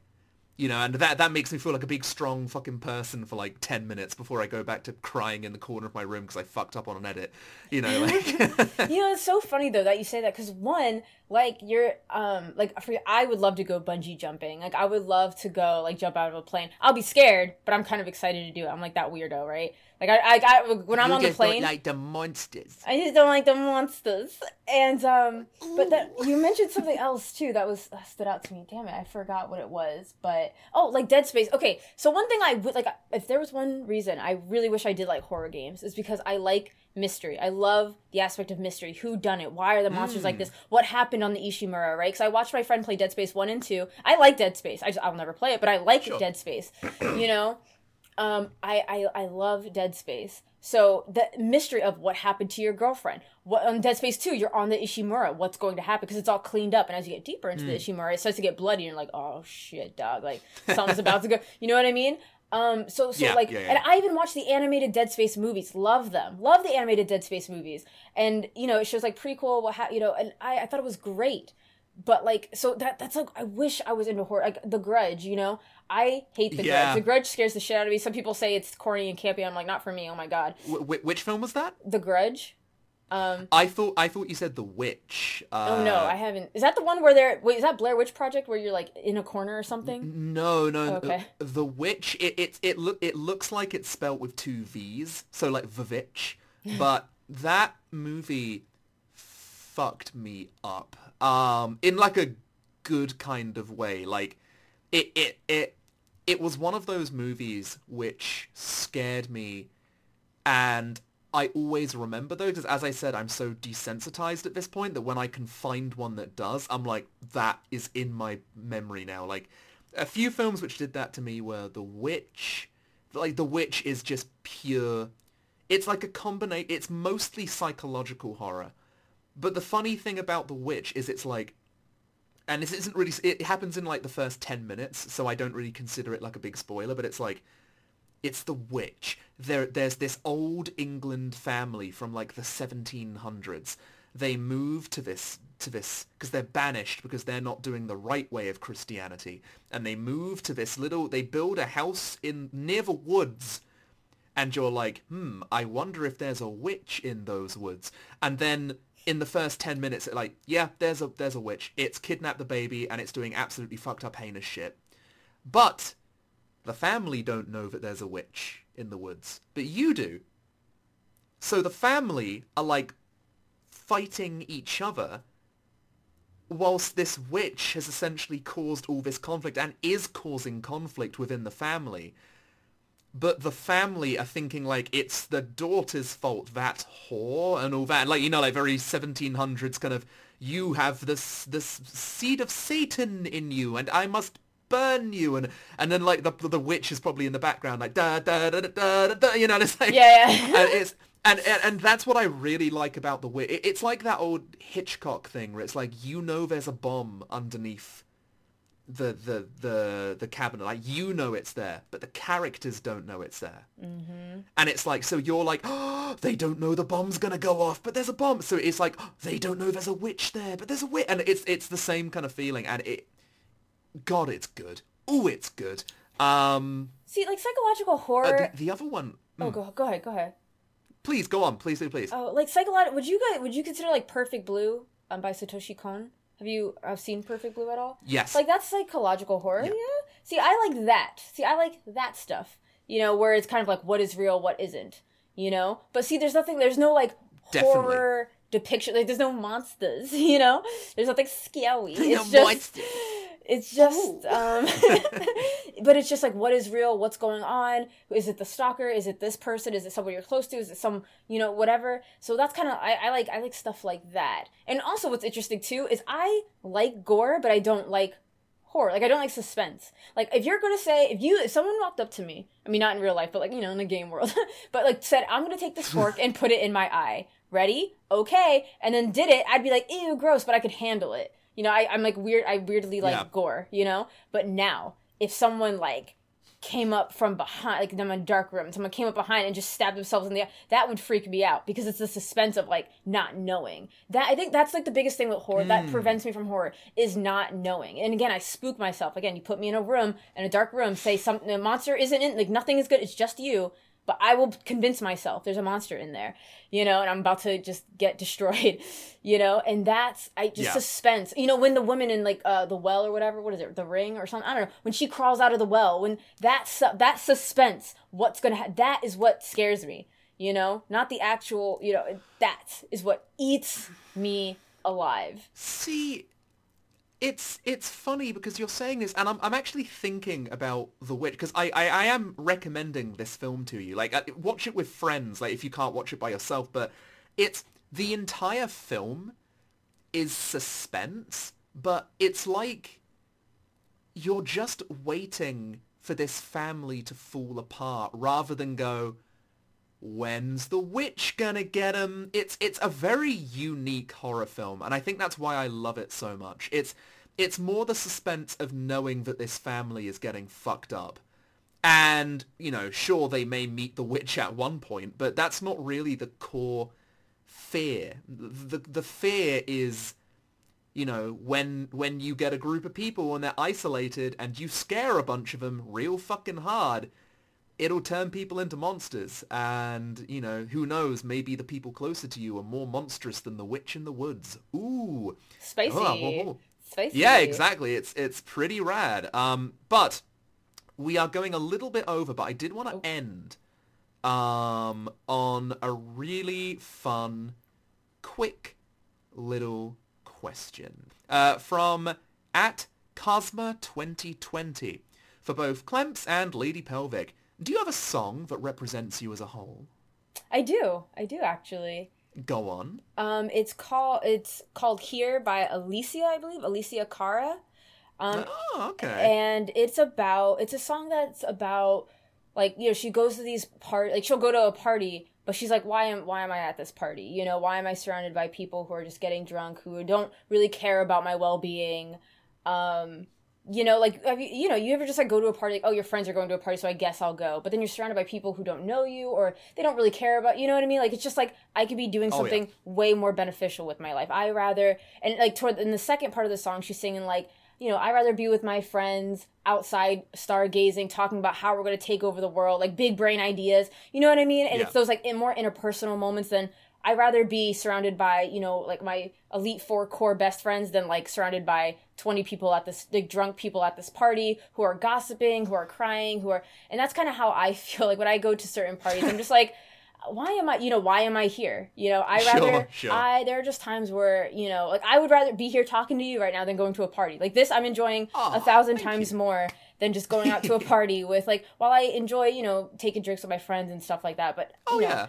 You know, and that that makes me feel like a big, strong fucking person for like 10 minutes before I go back to crying in the corner of my room because I fucked up on an edit. You know, like... you know, it's so funny though that you say that because one, like you're, um, like for I would love to go bungee jumping. Like I would love to go like jump out of a plane. I'll be scared, but I'm kind of excited to do it. I'm like that weirdo, right? Like I, I got when I'm You on the plane. like the monsters. I just don't like the monsters. And um, but that you mentioned something else too that was that stood out to me. Damn it, I forgot what it was. But oh, like Dead Space. Okay, so one thing I would like, if there was one reason I really wish I did like horror games, is because I like mystery. I love the aspect of mystery. Who done it? Why are the monsters like this? What happened on the Ishimura? Right? Because I watched my friend play Dead Space one and two. I like Dead Space. I just I'll never play it, but I like Sure. Dead Space. You know, um, I, I I love Dead Space. So the mystery of what happened to your girlfriend. What on Dead Space 2, you're on the Ishimura. What's going to happen? Because it's all cleaned up, and as you get deeper into the Ishimura, it starts to get bloody, and you're like, oh shit, dog, like something's about to go. You know what I mean? Um, so so Yeah, like, yeah, yeah. and I even watch the animated Dead Space movies. Love them. Love the animated Dead Space movies. And you know, it shows like prequel, what ha- you know, and I I thought it was great but like so that that's like I wish I was into horror like The Grudge, you know. I hate The. Grudge. The Grudge scares the shit out of me. Some people say it's corny and campy. I'm like, not for me. Oh my god. Wh- which film was that? The Grudge. Um. I thought I thought you said The Witch. Uh, Oh no, I haven't. Is that the one where they're? Wait, is that Blair Witch Project where you're like in a corner or something? No, no. Okay. The, the Witch. It it it look it looks like it's spelt with two V's, so like the Witch. But that movie fucked me up. Um, in like a good kind of way. Like it it it it was one of those movies which scared me and I always remember though, because as I said, I'm so desensitized at this point that when I can find one that does, I'm like, that is in my memory now. Like a few films which did that to me were The Witch. Like The Witch is just pure. It's like a combination. It's mostly psychological horror. But the funny thing about The Witch is it's like, and this isn't really, it happens in like the first 10 minutes, so I don't really consider it like a big spoiler, but it's like, it's the witch. There, there's this old England family from like the 1700s. They move to this to this because they're banished because they're not doing the right way of Christianity, and they move to this little. They build a house in near the woods, and you're like, hmm, I wonder if there's a witch in those woods. And then in the first ten minutes, it's like, yeah, there's a there's a witch. It's kidnapped the baby and it's doing absolutely fucked up heinous shit. But the family don't know that there's a witch in the woods, but you do. So the family are like fighting each other whilst this witch has essentially caused all this conflict and is causing conflict within the family. But the family are thinking like it's the daughter's fault, that whore and all that. Like, you know, like very 1700s kind of, you have this, this seed of Satan in you and I must burn you. And, and then like the, the witch is probably in the background like, da, da, da, da, da, da, you know, it's like, Yeah, yeah. and it's and, and and that's what I really like about the witch. It, it's like that old Hitchcock thing where it's like you know there's a bomb underneath the the the the cabinet. Like you know it's there, but the characters don't know it's there. Mm-hmm. And it's like so you're like, oh, they don't know the bomb's gonna go off, but there's a bomb. So it's like they don't know there's a witch there, but there's a witch, and it's it's the same kind of feeling. And it, God, it's good. Oh, it's good. Um, See, like psychological uh, horror. the, the other one. oh, go go ahead, go ahead. Please go on. Please do. Please. Oh, like psychological. Would you guys would you consider like Perfect Blue um, by Satoshi Kon? Have you have seen Perfect Blue at all? yes. Like that's psychological horror. Yeah. See, I like that. See, I like that stuff. You know, where it's kind of like what is real, what isn't. You know, but see, there's nothing. There's no like Definitely. horror depiction. Like there's no monsters. You know, there's nothing scary. No It's just. monsters. It's just, um, but it's just like, what is real? What's going on? Is it the stalker? Is it this person? Is it someone you're close to? Is it some, you know, whatever? So that's kind of, I, I like, I like stuff like that. And also what's interesting too is I like gore, but I don't like horror. Like I don't like suspense. Like if you're gonna say, if you, if someone walked up to me, I mean, not in real life, but like, you know, in the game world, but like said, I'm gonna take this fork and put it in my eye. Ready? Okay. And then did it, I'd be like, ew, gross, but I could handle it. You know, I, I'm like weird. I weirdly like Yeah. gore. You know, but now if someone like came up from behind, like them in a dark room, someone came up behind and just stabbed themselves in the eye, that would freak me out because it's the suspense of like not knowing. That I think that's like the biggest thing with horror that hmm. prevents me from horror is not knowing. And again, I spook myself. Again, you put me in a room in a dark room, say something, a monster isn't in, like nothing is good. It's just you. But I will convince myself there's a monster in there, you know, and I'm about to just get destroyed, you know, and that's I just Yeah. suspense. You know, when the woman in like uh the well or whatever, what is it, the ring or something? I don't know. When she crawls out of the well, when that su- that suspense, what's gonna ha- that is what scares me. You know, not the actual. You know, that is what eats me alive. See, it's it's funny because you're saying this, and I'm I'm actually thinking about The Witch because I, I I am recommending this film to you. Like, uh, watch it with friends. Like, if you can't watch it by yourself, but it's the entire film is suspense, but it's like you're just waiting for this family to fall apart rather than go when's the witch gonna get him it's it's a very unique horror film and i think that's why i love it so much. It's it's more the suspense of knowing that this family is getting fucked up. And you know sure they may meet the witch at one point but that's not really the core fear. The the fear is you know when when you get a group of people and they're isolated and you scare a bunch of them real fucking hard it'll turn people into monsters and you know who knows maybe the people closer to you are more monstrous than the witch in the woods ooh Spicy. Oh, whoa. Spicy. yeah exactly it's it's pretty rad um but we are going a little bit over but i did want to end um on a really fun quick little question uh from at cosma 2020 for both clemps and lady pelvic do you have a song that represents you as a whole I do. I do actually. go on Um, it's called it's called Here by Alicia, I believe, Alicia Cara. Um, oh okay and it's about it's a song that's about like you know she goes to these part like she'll go to a party but she's like why am why am i at this party you know why am i surrounded by people who are just getting drunk who don't really care about my well-being um you know like have you, you know you ever just like go to a party like, oh your friends are going to a party so i guess i'll go but then you're surrounded by people who don't know you or they don't really care about you know what i mean like it's just like i could be doing Oh, yeah. something way more beneficial with my life i rather and like toward in the second part of the song she's singing like you know, I'd rather be with my friends outside stargazing, talking about how we're going to take over the world, like big brain ideas. You know what I mean? And Yeah. it's those like in more interpersonal moments than I'd rather be surrounded by, you know, like my elite four core best friends than like surrounded by 20 people at this, like drunk people at this party who are gossiping, who are crying, who are, and that's kind of how I feel like when I go to certain parties. I'm just like, why am I, you know, why am I here? You know, I rather, sure. I, there are just times where, you know, like I would rather be here talking to you right now than going to a party. Like this, I'm enjoying Aw, a thousand times you. more than just going out to a party with, like, while I enjoy, you know, taking drinks with my friends and stuff like that. But, oh you know, yeah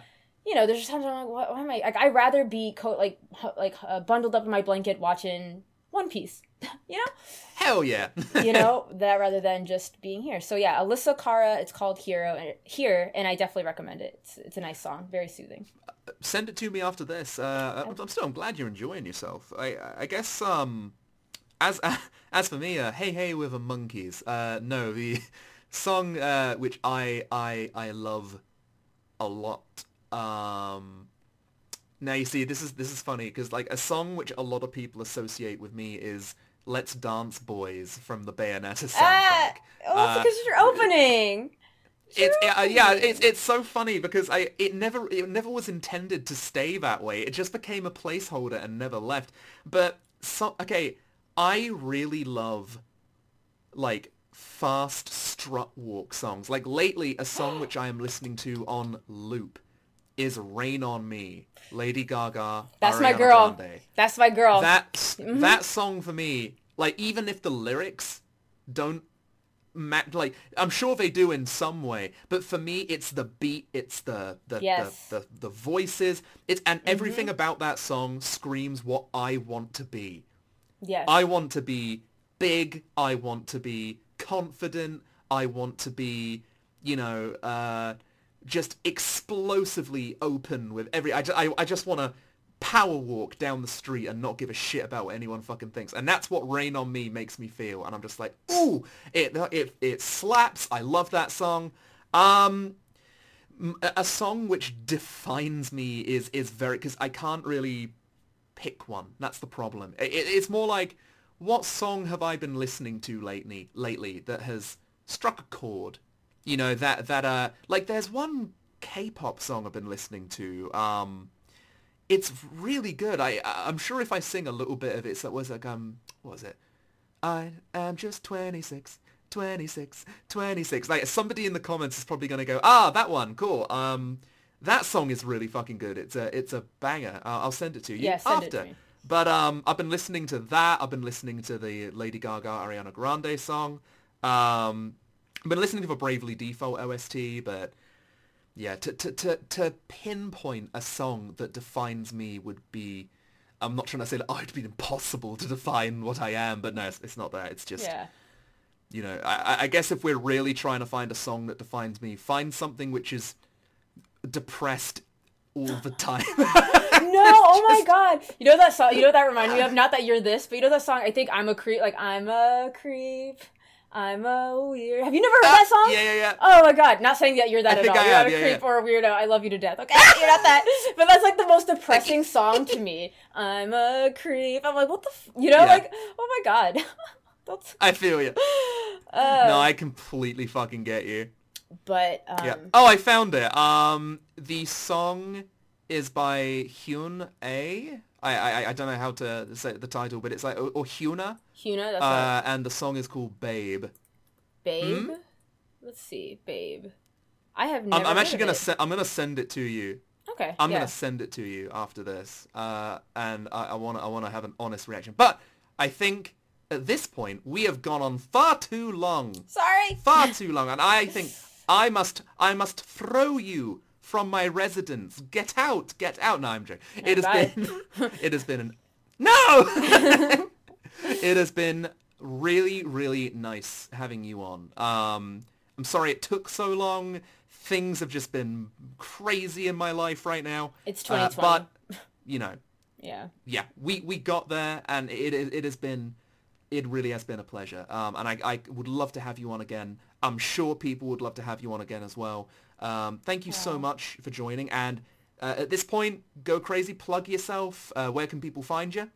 you know, there's just times I'm like, why, why am I, like, I'd rather be, co- like, like, uh, bundled up in my blanket watching One Piece, you know? hell yeah you know that rather than just being here so yeah alyssa cara it's called hero and here and i definitely recommend it it's, it's a nice song very soothing send it to me after this. Uh, I'm, I'm still I'm glad you're enjoying yourself. I I guess um as as for me, uh, hey hey with the monkeys. Uh, no, the song uh, which I I I love a lot um now you see this is this is funny because like a song which a lot of people associate with me is Let's Dance Boys from the Bayonetta soundtrack. Ah, oh, it's Uh, because you're opening. it's You're uh, yeah it's it's so funny because I it never it never was intended to stay that way. It just became a placeholder and never left. But so okay, I really love like fast strut walk songs. Like lately, a song which I am listening to on loop is "Rain on Me," Lady Gaga. That's my girl. Grande. That's my girl. That Mm-hmm. that song for me, like even if the lyrics don't ma- like I'm sure they do in some way, but for me it's the beat, it's the the Yes. the, the, the voices, it's and everything Mm-hmm. about that song screams what I want to be. yes. I want to be big. I want to be confident. I want to be, you know, uh, just explosively open with every. I, ju- I, I just want to power walk down the street and not give a shit about what anyone fucking thinks. And that's what Rain on Me makes me feel. And I'm just like, ooh, it it it slaps. I love that song. Um, a song which defines me is is very because I can't really pick one. That's the problem. It- it's more like what song have I been listening to lately lately that has struck a chord? You know that that uh like there's one K-pop song I've been listening to. Um, it's really good. I I'm sure if I sing a little bit of it, so it was like um what was it? I am just 26, 26, 26. Like somebody in the comments is probably going to go, ah, that one, cool. Um, that song is really fucking good. It's a it's a banger. Uh, I'll send it to you Yeah, after. to. But um, I've been listening to that. I've been listening to the Lady Gaga Ariana Grande song. Um, I've been listening to the Bravely Default OST, but yeah, to, to, to, to pinpoint a song that defines me would be, I'm not trying to say that oh, it'd be impossible to define what I am, but no, it's, it's not that. It's just, yeah. you know, I, I- guess if we're really trying to find a song that defines me, find something which is depressed all the time. No, oh my god. You know that song? You know what that reminded me of? Not that you're this, but you know that song? I think I'm a creep. Like I'm a creep. I'm a weird. Have you never heard that song? yeah, yeah, yeah. Oh my god! Not saying that you're that I at all. I You're have, not a yeah, creep yeah. or a weirdo. I love you to death. Okay, you're not that. But that's like the most depressing song to me. I'm a creep. I'm like, what the? F-? You know, Yeah. like, oh my god. that's. I feel you. Uh, No, I completely fucking get you. But um, Yeah. Oh, I found it. Um, the song is by Hyun A. I, I I don't know how to say the title, but it's like or, or Huna. Hyuna, that's Uh, and the song is called Babe. babe. hmm? Let's see, babe. I have never. I'm, I'm actually gonna it. se- I'm gonna send it to you. Okay. I'm yeah. gonna send it to you after this. Uh, and I, I wanna I wanna have an honest reaction. But I think at this point we have gone on far too long. Sorry. far too long, and I think I must I must throw you from my residence. Get out, get out. No, I'm joking. It has bye. been it has been an no. it has been really really nice having you on. Um, I'm sorry it took so long. Things have just been crazy in my life right now. It's Uh, but you know, yeah. yeah, we we got there, and it it, it has been it really has been a pleasure. Um, and I, I would love to have you on again. I'm sure people would love to have you on again as well. Um, thank you so much for joining. And uh, at this point, go crazy, plug yourself. Uh, where can people find you?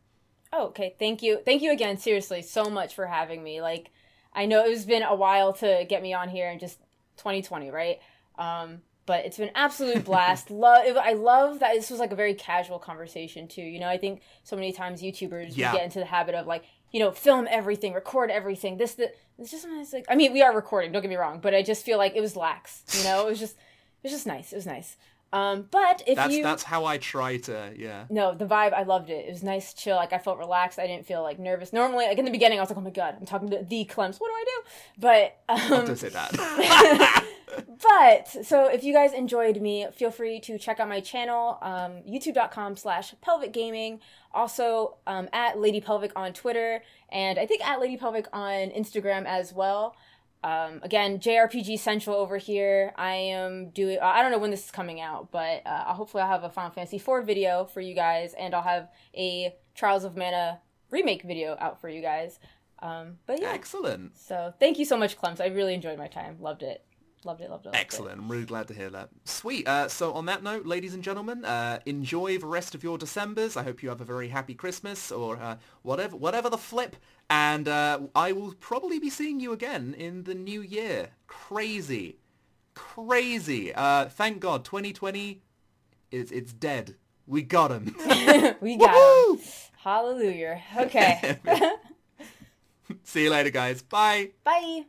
Oh, okay. Thank you. Thank you again, seriously, so much for having me. Like, I know it's been a while to get me on here and just 2020, right? Um, but it's been an absolute blast. love I love that this was like a very casual conversation too. You know, I think so many times YouTubers Yeah. get into the habit of like, you know, film everything, record everything. This the it's just it's like I mean, we are recording, don't get me wrong, but I just feel like it was lax, you know? It was just it was just nice. It was nice. Um, but if That's you that's how I try to. Yeah. no, the vibe, I loved it. It was nice, chill. Like I felt relaxed. I didn't feel like nervous. Normally, like in the beginning, I was like, "Oh my god, I'm talking to the Clemps. What do I do?" But um, Don't say that. but so if you guys enjoyed me, feel free to check out my channel, um, youtube.com slash pelvic gaming. Also um, at Lady Pelvic on Twitter, and I think at Lady Pelvic on Instagram as well. Um, again, JRPG Central over here. I am doing. I don't know when this is coming out, but uh, hopefully I'll have a Final Fantasy IV video for you guys, and I'll have a Trials of Mana remake video out for you guys. Um, but yeah, Excellent. so thank you so much, Clemps. I really enjoyed my time. Loved it. Loved it, loved it. Loved Excellent. I'm really glad to hear that. Sweet. Uh, so on that note, ladies and gentlemen, uh, enjoy the rest of your Decembers. I hope you have a very happy Christmas or uh, whatever, whatever the flip. And uh, I will probably be seeing you again in the new year. Crazy, crazy. Uh, thank God, 2020, it's it's dead. We got him. we got him. Hallelujah. Okay. See you later, guys. Bye. Bye.